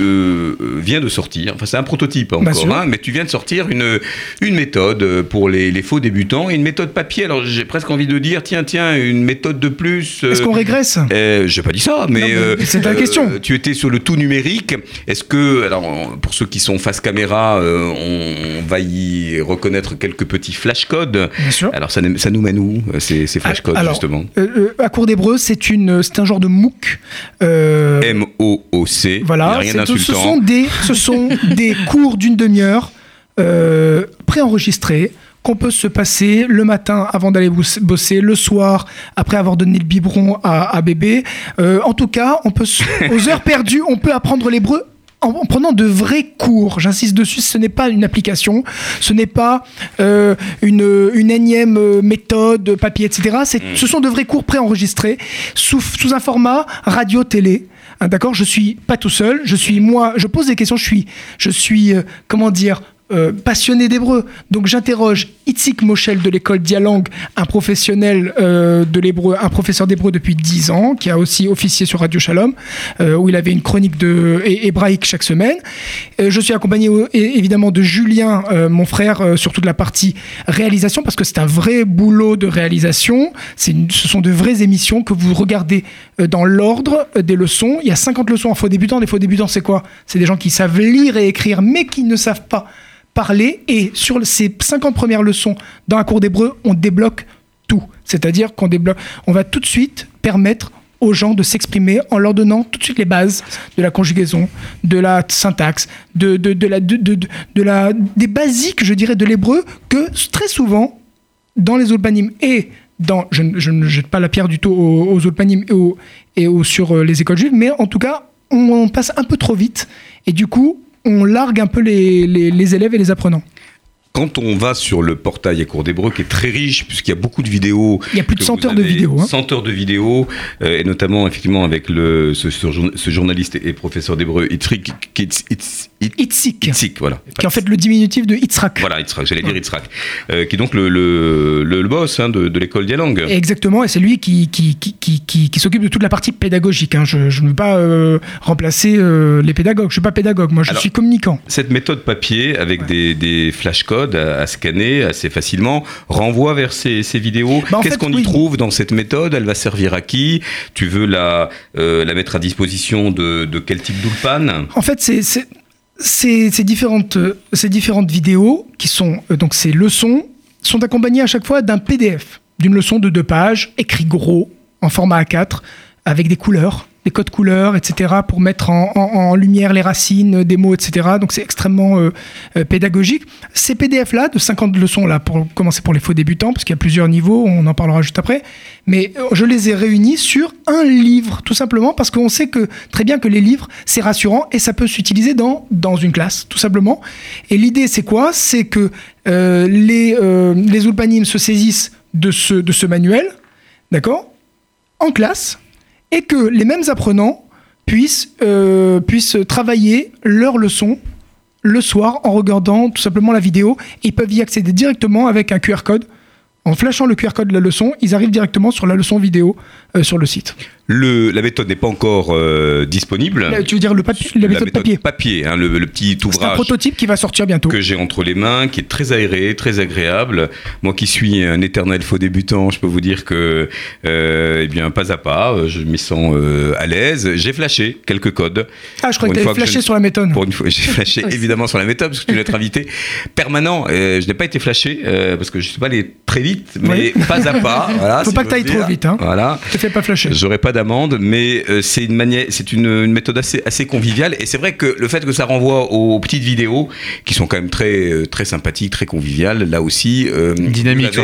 S4: viens de sortir. Enfin, c'est un prototype encore, hein, mais tu viens de sortir une une méthode pour les, les faux débutants et une méthode papier. Alors j'ai presque envie de dire tiens tiens une méthode de plus.
S6: Est-ce qu'on régresse?
S4: j'ai pas dit ça, mais,
S6: c'est la question.
S4: Tu étais sur le tout numérique. Est-ce que, alors, pour ceux qui sont face caméra, euh, on, on va y reconnaître quelques petits flashcodes.
S6: Bien sûr.
S4: Alors, ça, nous mène où euh, ces, ces flashcodes
S6: Alors,
S4: justement
S6: euh, à cours d'hébreu, c'est un genre de MOOC.
S4: M O O C. Il y a
S6: Voilà,
S4: rien
S6: ce
S4: d'insultant.
S6: sont des, ce sont des cours d'une demi-heure euh, préenregistrés qu'on peut se passer le matin avant d'aller bosser, le soir après avoir donné le biberon à, à bébé. Euh, en tout cas, on peut, se- aux heures perdues, on peut apprendre l'hébreu en, en prenant de vrais cours. J'insiste dessus, ce n'est pas une application, ce n'est pas euh, une, une énième euh, méthode, papier, etc. C'est- Ce sont de vrais cours préenregistrés sous, sous un format radio-télé Hein, D'accord? Je suis pas tout seul. Je suis moi. Je pose des questions. Je suis, je suis, euh, comment dire, euh, passionné d'hébreu. Donc j'interroge Itzik Moshel de l'école Dialang, un professionnel euh, de l'hébreu, un professeur d'hébreu depuis 10 ans, qui a aussi officié sur Radio Shalom, euh, où il avait une chronique de hé- hébraïque chaque semaine. Je suis accompagné évidemment de Julien, mon frère, surtout de la partie réalisation, parce que c'est un vrai boulot de réalisation. Ce sont de vraies émissions que vous regardez dans l'ordre des leçons. Il y a 50 leçons en faux débutants. Des faux débutants, c'est quoi? C'est des gens qui savent lire et écrire, mais qui ne savent pas parler. Et sur ces 50 premières leçons dans un cours d'hébreu, on débloque tout. C'est-à-dire qu'on débloque, on va tout de suite permettre aux gens de s'exprimer en leur donnant tout de suite les bases de la conjugaison, de la syntaxe, de, de, de la, de, de- la, des basiques, je dirais, de l'hébreu que très souvent, dans les Ulpanim et dans, je, ne- je ne jette pas la pierre du tout aux, aux et, aux- et aux- sur euh, les écoles juives, mais en tout cas, on passe un peu trop vite et du coup, on largue un peu les, élèves et les apprenants.
S4: Quand on va sur le portail à cours d'hébreu, qui est très riche, puisqu'il y a beaucoup de vidéos.
S6: Il y a plus de
S4: que
S6: 100
S4: vous
S6: heures de vidéos, hein.
S4: 100 heures de vidéos, euh, et notamment, effectivement, avec le, ce, ce jour- ce journaliste et professeur d'hébreu, Itzik,
S6: Itzik,
S4: voilà.
S6: qui est en fait le diminutif de Itzrak.
S4: Voilà, Itzrak, j'allais dire Itzrak, euh, qui est donc le, le, le- boss hein, de, de l'école Dialang.
S6: Exactement, et c'est lui qui, qui, qui, qui, s'occupe de toute la partie pédagogique. hein. Je je ne veux pas euh, remplacer euh, les pédagogues. Je ne suis pas pédagogue, moi je
S4: Alors-
S6: suis communicant.
S4: Cette méthode papier avec des, des flashcodes à, à scanner assez facilement renvoie vers ces, ces vidéos.
S6: Bah,
S4: Qu'est-ce qu'on y trouve dans cette méthode? Elle va servir à qui? Tu veux la, euh, la mettre à disposition de, de quel type d'ulpan?
S6: En fait, c'est ces différentes, euh, ces différentes vidéos, qui sont euh, donc ces leçons, sont accompagnées à chaque fois d'un PDF, d'une leçon de deux pages, écrit gros, en format A4, avec des couleurs, des codes couleurs, etc., pour mettre en, lumière les racines des mots, etc. Donc c'est extrêmement euh, euh, pédagogique. Ces PDF-là, de 50 leçons, là, pour commencer pour les faux débutants, parce qu'il y a plusieurs niveaux, on en parlera juste après, mais euh, je les ai réunis sur un livre, tout simplement, parce qu'on sait que très bien que les livres, c'est rassurant et ça peut s'utiliser dans, dans une classe, tout simplement. Et l'idée, c'est quoi? C'est que euh, les, euh, les Ulpanim se saisissent de ce, de ce manuel, d'accord? En classe, et que les mêmes apprenants puissent, euh, puissent travailler leurs leçons le soir en regardant tout simplement la vidéo. Ils peuvent y accéder directement avec un QR code. En flashant le QR code de la leçon, ils arrivent directement sur la leçon vidéo euh, sur le site.
S4: Le, La méthode n'est pas encore euh, disponible.
S6: Là, tu veux dire le papier, la méthode papier
S4: hein, le, le petit
S6: C'est un
S4: ouvrage
S6: prototype qui va sortir bientôt.
S4: que j'ai entre les mains, qui est très aéré, très agréable. Moi qui suis un éternel faux débutant, je peux vous dire que, euh, eh bien, pas à pas, euh, je m'y sens euh, à l'aise. J'ai flashé quelques codes.
S6: Ah, je crois que tu
S4: que
S6: flashé
S4: je-
S6: sur la méthode.
S4: Pour une fois, j'ai flashé évidemment sur la méthode parce que tu es notre invité permanent. Euh, je n'ai pas été flashé euh, parce que je ne suis pas allé très vite, mais
S6: Oui.
S4: pas à pas. Voilà,
S6: Faut
S4: si
S6: pas que
S4: j'ose
S6: t'ailles trop vite, hein.
S4: Voilà.
S6: Te fais pas flasher.
S4: J'aurais pas d'amende, mais euh, c'est une manière, c'est une, une méthode assez, assez conviviale. Et c'est vrai que le fait que ça renvoie aux petites vidéos, qui sont quand même très, euh, très sympathiques, très conviviales, là aussi, euh,
S7: Dynamique,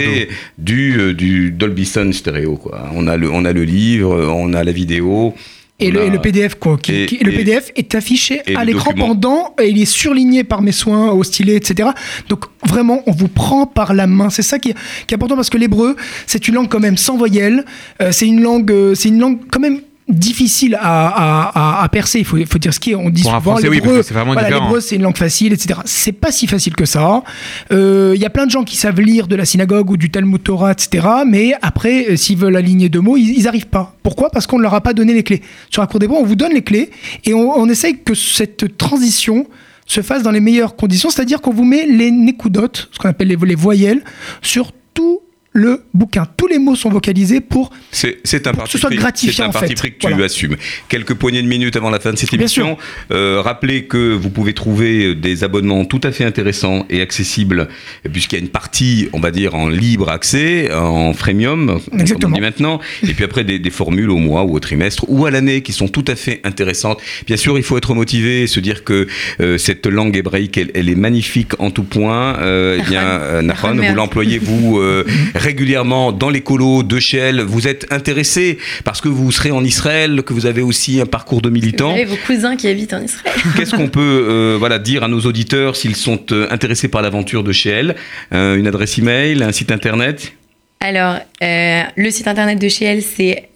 S4: du, euh, du Dolby Sound stéréo. Quoi. On a le, on a le livre, on a la vidéo.
S6: Et le,
S4: a-
S6: et le PDF, quoi. Qui,
S4: et-
S6: qui- le PDF est affiché à l'écran pendant, et il est surligné par mes soins au stylet, etc. Donc vraiment, on vous prend par la main. C'est ça qui, est- qui est important parce que l'hébreu, c'est une langue quand même sans voyelles. Euh, c'est une langue, euh, c'est une langue quand même difficile à, à- à- à percer. Il faut, faut dire ce qui est. On dit
S7: Pour
S6: souvent
S7: oui,
S6: l'hébreu,
S7: que c'est
S6: voilà, une langue facile, etc. C'est pas si facile que ça. Euh, Il y a plein de gens qui savent lire de la synagogue ou du Talmud Torah, etc. Mais après, euh, s'ils veulent aligner deux mots, ils, ils arrivent pas. Pourquoi? Parce qu'on ne leur a pas donné les clés. Sur la cour des bois, on vous donne les clés et on, on essaye que cette transition se fasse dans les meilleures conditions, c'est-à-dire qu'on vous met les nécoudotes, ce qu'on appelle les, les voyelles, sur tout le bouquin. Tous les mots sont vocalisés pour
S4: C'est un
S6: Pour que ce soit gratifiant,
S4: C'est un parti pris que tu
S6: Voilà.
S4: assumes. Quelques poignées de minutes avant la fin de cette
S6: Bien
S4: émission, euh, rappelez que vous pouvez trouver des abonnements tout à fait intéressants et accessibles, puisqu'il y a une partie, on va dire, en libre accès, en freemium, comme
S6: Exactement.
S4: on dit maintenant, et puis après des, des formules au mois ou au trimestre ou à l'année qui sont tout à fait intéressantes. Bien sûr, il faut être motivé et se dire que euh, cette langue hébraïque, elle, elle est magnifique en tout point. Euh, eh bien, euh, Nahon, vous l'employez vous euh, régulièrement dans les colos de Shell. Vous êtes intéressé parce que vous serez en Israël, que vous avez aussi un parcours de
S5: Vous
S4: militant.
S5: avez vos cousins qui habitent en Israël.
S4: Qu'est-ce qu'on peut euh, voilà, dire à nos auditeurs s'ils sont euh, intéressés par l'aventure de Shell Euh, Une adresse email, un site internet?
S5: Alors, euh, le site internet de chez elle, c'est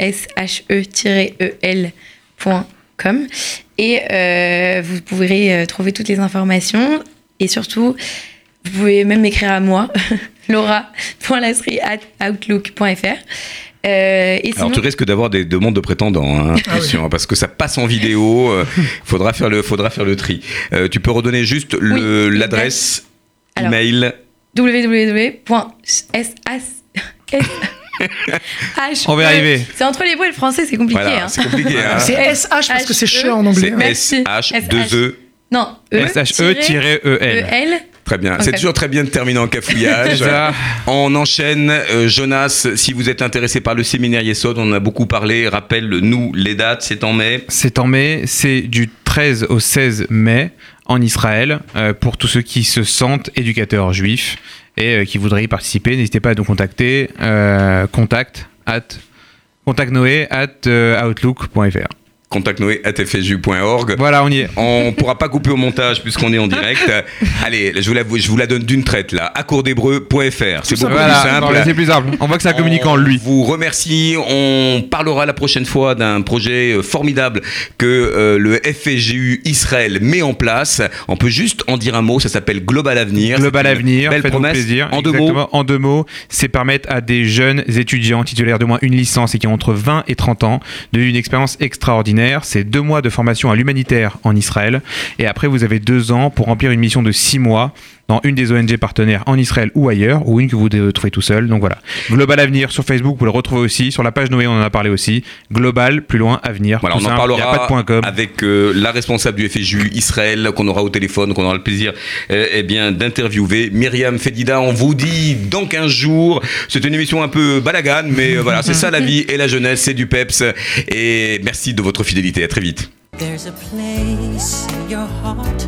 S5: E com et vous pourrez trouver toutes les informations et surtout vous pouvez même m'écrire à moi laura.lasserie@outlook.fr euh, et
S4: Alors tu risques d'avoir des demandes de prétendants, hein, attention, hein, parce que ça passe en vidéo. euh, faudra faire le, faudra faire le tri. Euh, tu peux redonner juste
S5: Oui,
S4: l'adresse email.
S5: www.sh
S7: On va y arriver.
S5: C'est entre les mots et le français, c'est compliqué.
S4: Voilà,
S5: hein.
S4: c'est compliqué. hein.
S6: C'est SH parce que c'est
S5: H-E.
S6: cher en anglais.
S4: C'est
S6: hein.
S4: S H 2 E.
S5: Non, E.
S4: Très bien. C'est toujours très bien de terminer en cafouillage. On enchaîne. Euh, Jonas, si vous êtes intéressé par le séminaire Yesod, on en a beaucoup parlé. Rappelle-nous les dates. C'est en mai.
S7: C'est en mai, c'est du 13 au 16 mai en Israël euh, pour tous ceux qui se sentent éducateurs juifs et euh, qui voudraient y participer. N'hésitez pas à nous contacter. contact at contactnoé at outlook.fr.
S4: contactnoé.fju.org.
S7: Voilà, on y est.
S4: On pourra pas couper au montage puisqu'on est en direct. Allez, je vous la, je vous la donne d'une traite là. accourdhébreu.fr. C'est beaucoup
S7: Voilà,
S4: plus simple.
S7: c'est plus simple. On voit que un communicant,
S4: On
S7: lui.
S4: vous remercie. On parlera la prochaine fois d'un projet euh, formidable que euh, le FGU Israël met en place. On peut juste en dire un mot. Ça s'appelle Global Avenir.
S7: Global Avenir,
S4: Belle promesse.
S7: plaisir.
S4: En deux mots.
S7: En deux mots, c'est permettre à des jeunes étudiants titulaires de moins une licence et qui ont entre 20 et 30 ans de vivre une expérience extraordinaire. C'est deux mois de formation à l'humanitaire en Israël. Et après, vous avez deux ans pour remplir une mission de six mois dans une des ONG partenaires en Israël ou ailleurs, ou une que vous devez trouver tout seul. Donc voilà. Global Avenir sur Facebook, vous le retrouvez aussi. Sur la page Noé, on en a parlé aussi. Global, plus loin, Avenir.
S4: Voilà, on en
S7: simple, a
S4: parlera
S7: pas de point com.
S4: avec euh, la responsable du FGU Israël qu'on aura au téléphone, qu'on aura le plaisir euh, eh bien d'interviewer, Myriam Fedida. On vous dit dans 15 jours. C'est une émission un peu balagane, mais euh, voilà, c'est ça la vie et la jeunesse, c'est du peps. Et merci de votre fidélité. À très vite.
S10: There's a place in your heart,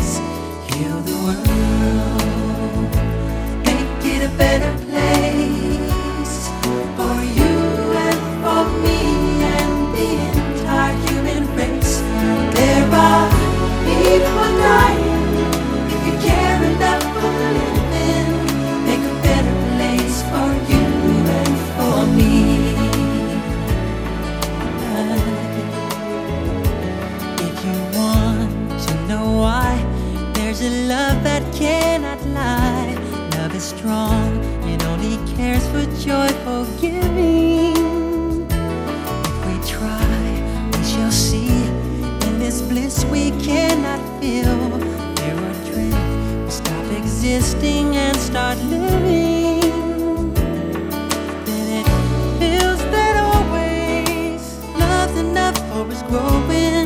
S10: Better place for you and for me and the entire human race. There are people dying. If you care enough for the living, make a better place for you and for me. If you want to know why, there's a love that cannot lie. Love is strong, for joyful giving. If we try, we shall see. In this bliss we cannot feel. There are dreams, we stop existing and start living. Then it feels that always love's enough for us growing.